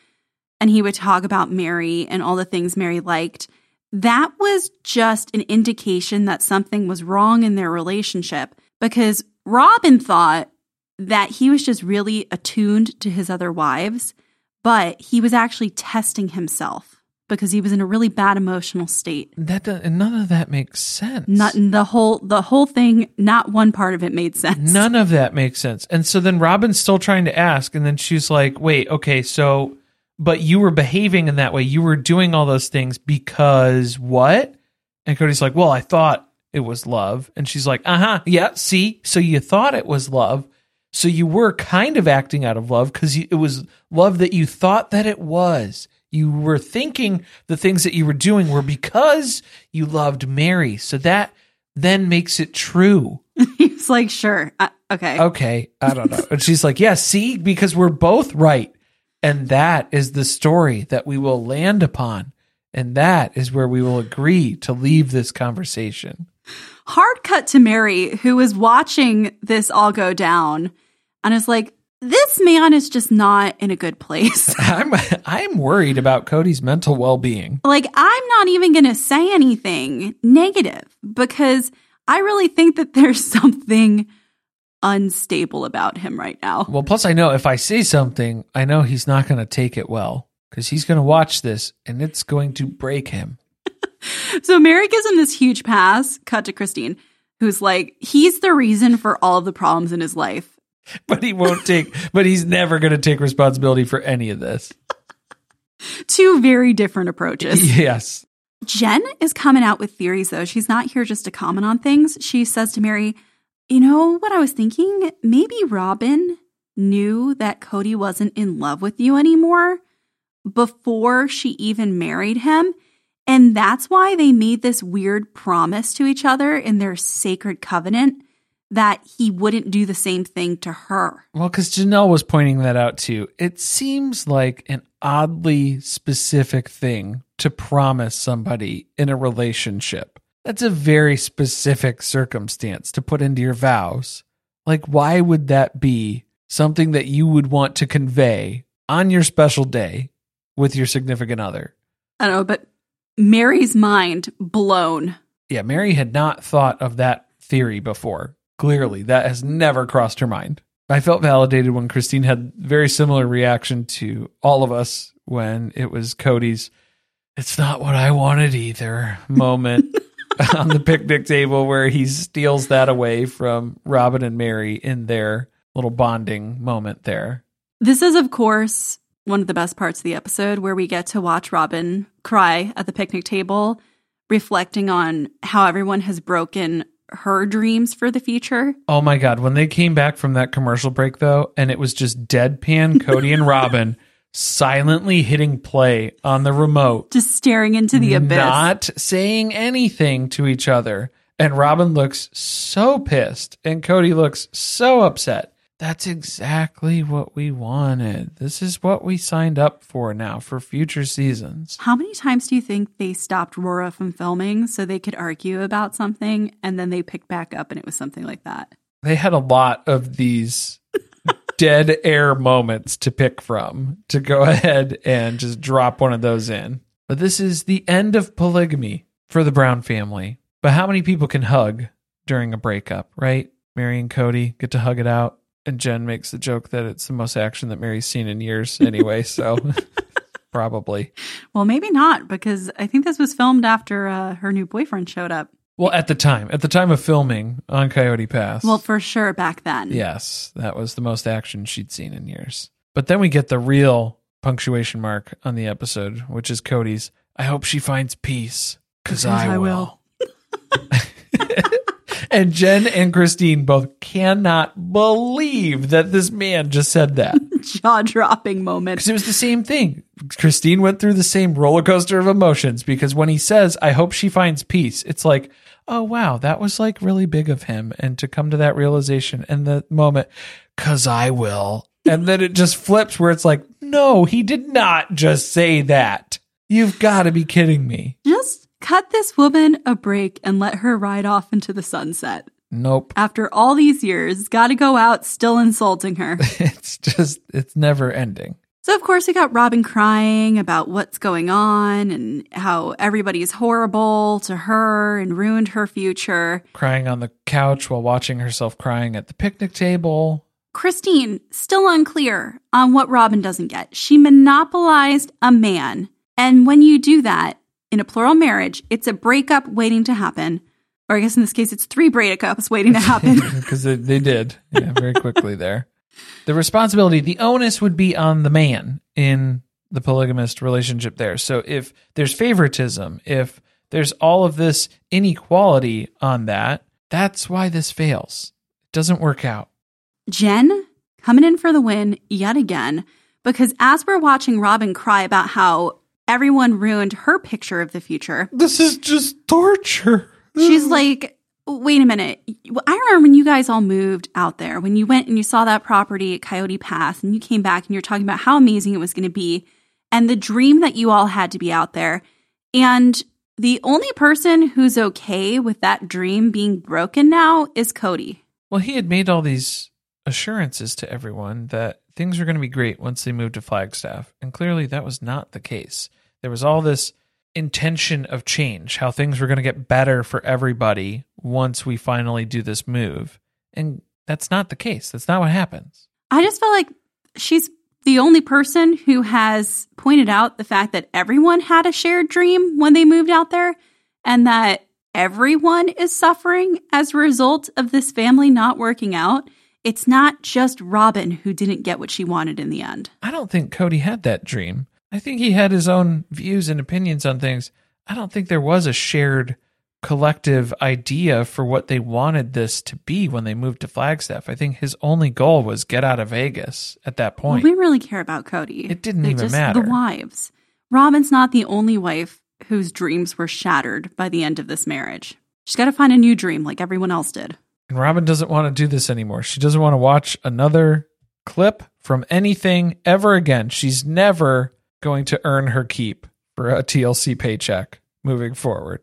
and he would talk about Meri and all the things Meri liked, that was just an indication that something was wrong in their relationship because Robyn thought that he was just really attuned to his other wives, but he was actually testing himself because he was in a really bad emotional state. That none of that makes sense. Not the whole the whole thing. Not one part of it made sense. None of that makes sense. And so then Robyn's still trying to ask, and then she's like, "Wait, okay, so but you were behaving in that way. You were doing all those things because what? And Kody's like, well, I thought it was love. And she's like, uh huh. Yeah. See, so you thought it was love. So you were kind of acting out of love because it was love that you thought that it was. You were thinking the things that you were doing were because you loved Meri. So that then makes it true. He's like, sure. Uh, okay. Okay. I don't know. and she's like, yeah, see, because we're both right. And that is the story that we will land upon. And that is where we will agree to leave this conversation. Hard cut to Meri, who is watching this all go down and is like, this man is just not in a good place. I'm I'm worried about Kody's mental well-being. Like I'm not even going to say anything negative because I really think that there's something unstable about him right now. Well, plus I know if I say something, I know he's not going to take it well cuz he's going to watch this and it's going to break him. so Meri gives him this huge pass, cut to Christine, who's like, he's the reason for all of the problems in his life. but he won't take but he's never going to take responsibility for any of this. Two very different approaches. Yes. Jenn is coming out with theories though. She's not here just to comment on things. She says to meri you know what i was thinking? Maybe robyn knew that kody wasn't in love with you anymore before she even married him and that's why they made this weird promise to each other in their sacred covenant that he wouldn't do the same thing to her. Well, because Janelle was pointing that out too. It seems like an oddly specific thing to promise somebody in a relationship. That's a very specific circumstance to put into your vows. Like, why would that be something that you would want to convey on your special day with your significant other? I don't know, but Meri's mind blown. Yeah, Meri had not thought of that theory before. Clearly, that has never crossed her mind. I felt validated when Christine had very similar reaction to all of us when it was Kody's it's not what I wanted either moment on the picnic table where he steals that away from Robyn and Meri in their little bonding moment there. This is of course one of the best parts of the episode where we get to watch Robyn cry at the picnic table reflecting on how everyone has broken her dreams for the future. Oh my god, when they came back from that commercial break though, and it was just deadpan Kody and Robyn silently hitting play on the remote, just staring into the abyss, not saying anything to each other. And Robyn looks so pissed, and Kody looks so upset. That's exactly what we wanted. This is what we signed up for now for future seasons. How many times do you think they stopped Rora from filming so they could argue about something and then they picked back up and it was something like that? They had a lot of these dead air moments to pick from to go ahead and just drop one of those in. But this is the end of polygamy for the Brown family. But how many people can hug during a breakup, right? Meri and Kody get to hug it out and Jenn makes the joke that it's the most action that Meri's seen in years anyway, so probably. Well, maybe not because I think this was filmed after uh, her new boyfriend showed up. Well, at the time, at the time of filming on Coyote Pass. Well, for sure back then. Yes, that was the most action she'd seen in years. But then we get the real punctuation mark on the episode, which is Kody's I hope she finds peace cuz I, I will. and Jenn and Christine both cannot believe that this man just said that. Jaw dropping moment. Because it was the same thing. Christine went through the same roller coaster of emotions because when he says, I hope she finds peace, it's like, oh, wow, that was like really big of him. And to come to that realization and the moment, because I will. And then it just flips where it's like, no, he did not just say that. You've got to be kidding me. Just cut this woman a break and let her ride off into the sunset. Nope. After all these years, gotta go out still insulting her. it's just, it's never ending. So, of course, we got Robyn crying about what's going on and how everybody's horrible to her and ruined her future. Crying on the couch while watching herself crying at the picnic table. Christine, still unclear on what Robyn doesn't get. She monopolized a man. And when you do that, in a plural marriage, it's a breakup waiting to happen. Or I guess in this case, it's three breakups waiting to happen. Because they, they did. Yeah, very quickly there. The responsibility, the onus would be on the man in the polygamist relationship there. So if there's favoritism, if there's all of this inequality on that, that's why this fails. It doesn't work out. Jenn coming in for the win yet again, because as we're watching Robyn cry about how everyone ruined her picture of the future, This is just torture. she's like, wait a minute. I remember when you guys all moved out there, when you went and you saw that property at Coyote Pass, and you came back and you're talking about how amazing it was going to be and the dream that you all had to be out there. And the only person who's okay with that dream being broken now is Kody. Well, he had made all these assurances to everyone that things were going to be great once they moved to Flagstaff. And clearly that was not the case. There was all this intention of change, how things were going to get better for everybody once we finally do this move. And that's not the case. That's not what happens. I just felt like she's the only person who has pointed out the fact that everyone had a shared dream when they moved out there and that everyone is suffering as a result of this family not working out. It's not just Robyn who didn't get what she wanted in the end. I don't think Kody had that dream. I think he had his own views and opinions on things. I don't think there was a shared collective idea for what they wanted this to be when they moved to Flagstaff. I think his only goal was get out of Vegas at that Well, point. we really care about Kody. It didn't They're even just matter. The wives. Robyn's not the only wife whose dreams were shattered by the end of this marriage. She's got to find a new dream like everyone else did. and Robyn doesn't want to do this anymore. She doesn't want to watch another clip from anything ever again. She's never going to earn her keep for a TLC paycheck moving forward.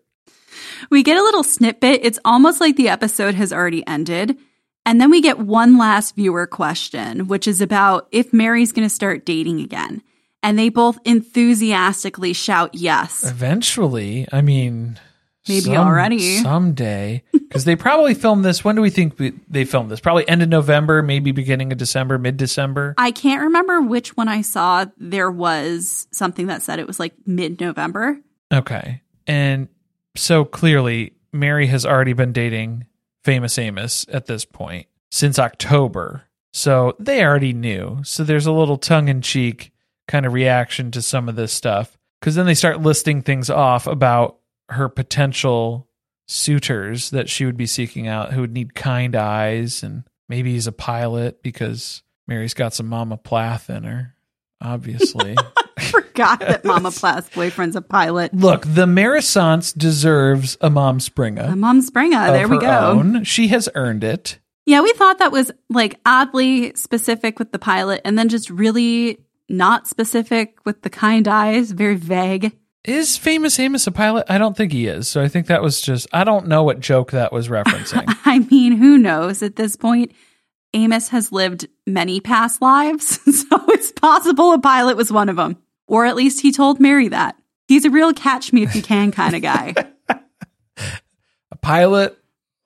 We get a little snippet. It's almost like the episode has already ended. And then we get one last viewer question, which is about if Meri's going to start dating again. And they both enthusiastically shout yes. Eventually, I mean, Maybe already. someday, because they probably filmed this. When do we think we, they filmed this? Probably end of November, maybe beginning of December, mid December. I can't remember which one I saw. There was something that said it was like mid November. Okay, and so clearly, Meri has already been dating famous Amos at this point since October. So they already knew. So there's a little tongue in cheek kind of reaction to some of this stuff. Because then they start listing things off about her potential suitors that she would be seeking out who would need kind eyes. And maybe he's a pilot because Meri's got some Mama Plath in her, obviously. I forgot that Mama Plath's boyfriend's a pilot. Look, the Marisance deserves a Mom Springa. A Mom Springa. There we go. own. She has earned it. Yeah, we thought that was like oddly specific with the pilot and then just really not specific with the kind eyes, very vague. Is famous Amos a pilot? I don't think he is. So I think that was just I don't know what joke that was referencing. I mean, who knows at this point? Amos has lived many past lives, so it's possible a pilot was one of them. Or at least he told Meri that. He's a real catch me if you can kind of guy. a pilot,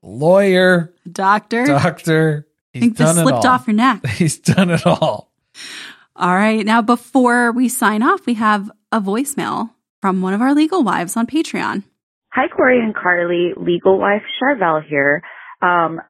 lawyer, Doctor, doctor. I He's think this slipped all. off your neck. He's done it all. All right. Now, before we sign off, we have a voicemail from one of our legal wives on Patreon. Hi, Corey and Carly. Legal wife Charvel here. Um,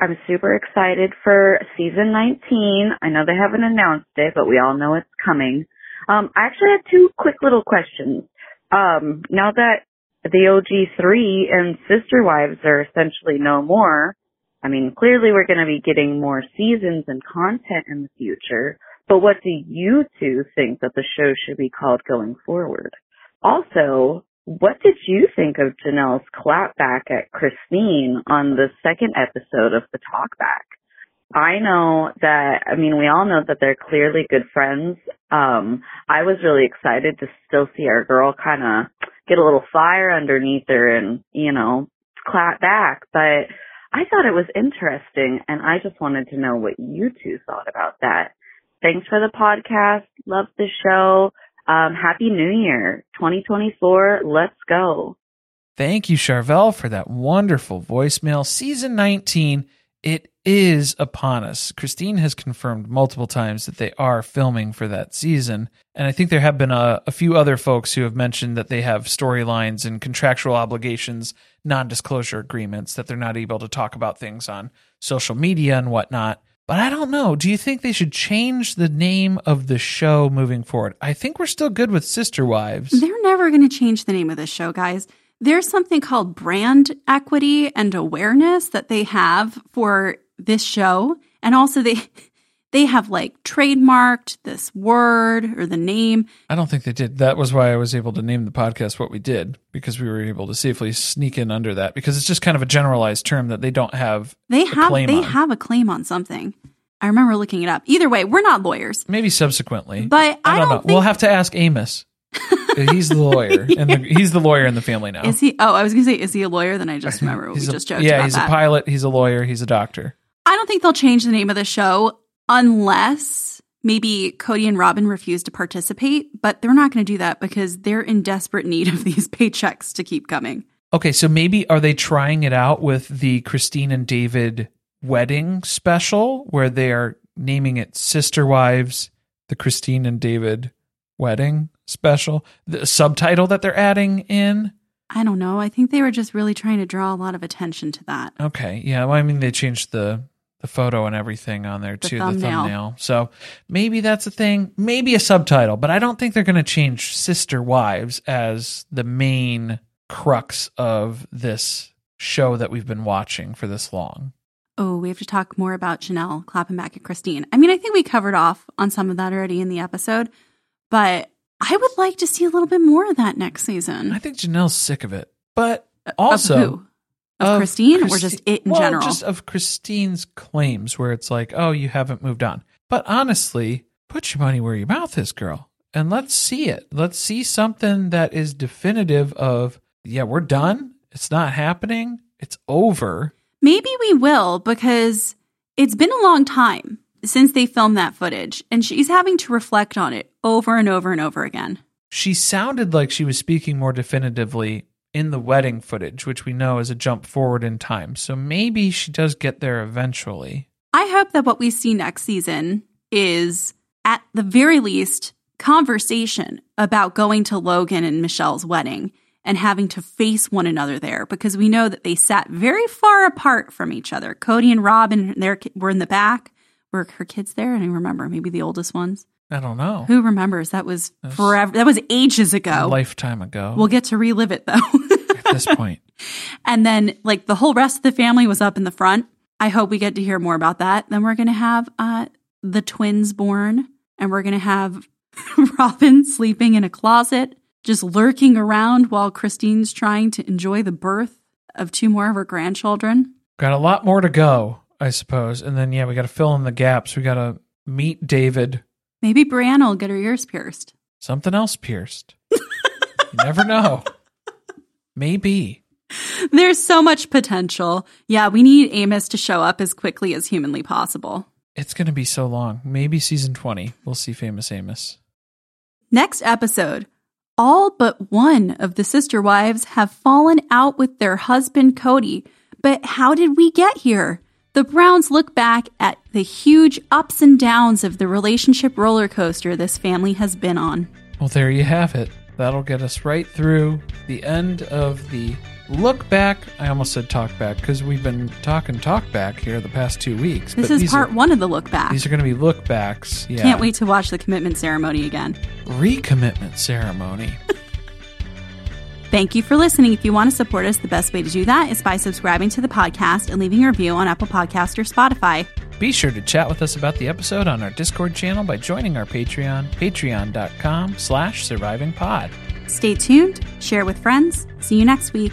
I'm super excited for season 19. I know they haven't announced it, but we all know it's coming. Um, I actually have two quick little questions. Um, now that the OG3 and Sister Wives are essentially no more, I mean, clearly we're going to be getting more seasons and content in the future. But what do you two think that the show should be called going forward? Also, what did you think of Janelle's clapback at Christine on the second episode of the Talkback? I know that, I mean, we all know that they're clearly good friends. Um, I was really excited to still see our girl kind of get a little fire underneath her and, you know, clap back. But I thought it was interesting and I just wanted to know what you two thought about that. Thanks for the podcast. Love the show. Um, Happy New Year, 2024. Let's go. Thank you, Charvel, for that wonderful voicemail. Season 19, it is upon us. Christine has confirmed multiple times that they are filming for that season. And I think there have been a, a few other folks who have mentioned that they have storylines and contractual obligations, non disclosure agreements, that they're not able to talk about things on social media and whatnot. But I don't know. Do you think they should change the name of the show moving forward? I think we're still good with Sister Wives. They're never going to change the name of this show, guys. There's something called brand equity and awareness that they have for this show. And also they they have like trademarked this word or the name. I don't think they did. That was why I was able to name the podcast what we did because we were able to safely sneak in under that because it's just kind of a generalized term that they don't have. They a have they on. have a claim on something. I remember looking it up. Either way, we're not lawyers. maybe subsequently, But I don't, don't know. think- We'll have to ask Amos. he's the lawyer, and the, he's the lawyer in the family now. Is he oh, I was going to say is he a lawyer? Then I just remember we a- just joked yeah, he's that. a pilot. He's a lawyer. He's a doctor. I don't think they'll change the name of the show unless maybe Kody and Robyn refuse to participate, but they're not going to do that because they're in desperate need of these paychecks to keep coming. Okay, so maybe are they trying it out with the Christine and David wedding special where they are naming it Sister Wives, the Christine and David wedding special? The subtitle that they're adding in? I don't know. I think they were just really trying to draw a lot of attention to that. Okay, yeah. Well, I mean, they changed the the photo and everything on there The too, thumbnail. the thumbnail. So maybe that's a thing. Maybe a subtitle, but I don't think they're going to change Sister Wives as the main crux of this show that we've been watching for this long. Oh, we have to talk more about Janelle clapping back at Christine. I mean, I think we covered off on some of that already in the episode, but I would like to see a little bit more of that next season. I think Janelle's sick of it, but also? Of Christine or just it in well, general? Just of Christine's claims, where it's like, oh, you haven't moved on. But honestly, put your money where your mouth is, girl, and let's see it. Let's see something that is definitive of, yeah, we're done. It's not happening. It's over. Maybe we will because it's been a long time since they filmed that footage, and she's having to reflect on it over and over and over again. She sounded like she was speaking more definitively in the wedding footage, which we know is a jump forward in time. So maybe she does get there eventually. I hope that what we see next season is, at the very least, conversation about going to Logan and Michelle's wedding and having to face one another there because we know that they sat very far apart from each other. Kody and Robyn their, were in the back. Were her kids there? And I don't remember. Maybe the oldest ones. I don't know. Who remembers? That was That's forever. That was ages ago. A lifetime ago. We'll get to relive it though. at this point. And then, like, the whole rest of the family was up in the front. I hope we get to hear more about that. Then we're going to have uh, the twins born, and we're going to have Robyn sleeping in a closet, just lurking around while Christine's trying to enjoy the birth of two more of her grandchildren. Got a lot more to go, I suppose. And then, yeah, we got to fill in the gaps. We got to meet David. Maybe Breanna will get her ears pierced. Something else pierced. you never know. Maybe. There's so much potential. Yeah, we need Amos to show up as quickly as humanly possible. It's going to be so long. Maybe season 20. We'll see Famous Amos. Next episode all but one of the sister wives have fallen out with their husband Kody. But how did we get here? The Browns look back at the huge ups and downs of the relationship roller coaster this family has been on. Well, there you have it. That'll get us right through the end of the look back. I almost said talk back because we've been talking talk back here the past two weeks. This is part are, one of the look back. These are going to be look backs. Yeah. Can't wait to watch the commitment ceremony again. Recommitment ceremony. Thank you for listening. If you want to support us, the best way to do that is by subscribing to the podcast and leaving a review on Apple Podcast or Spotify. Be sure to chat with us about the episode on our Discord channel by joining our Patreon, patreon.com slash survivingpod. Stay tuned, share with friends. See you next week.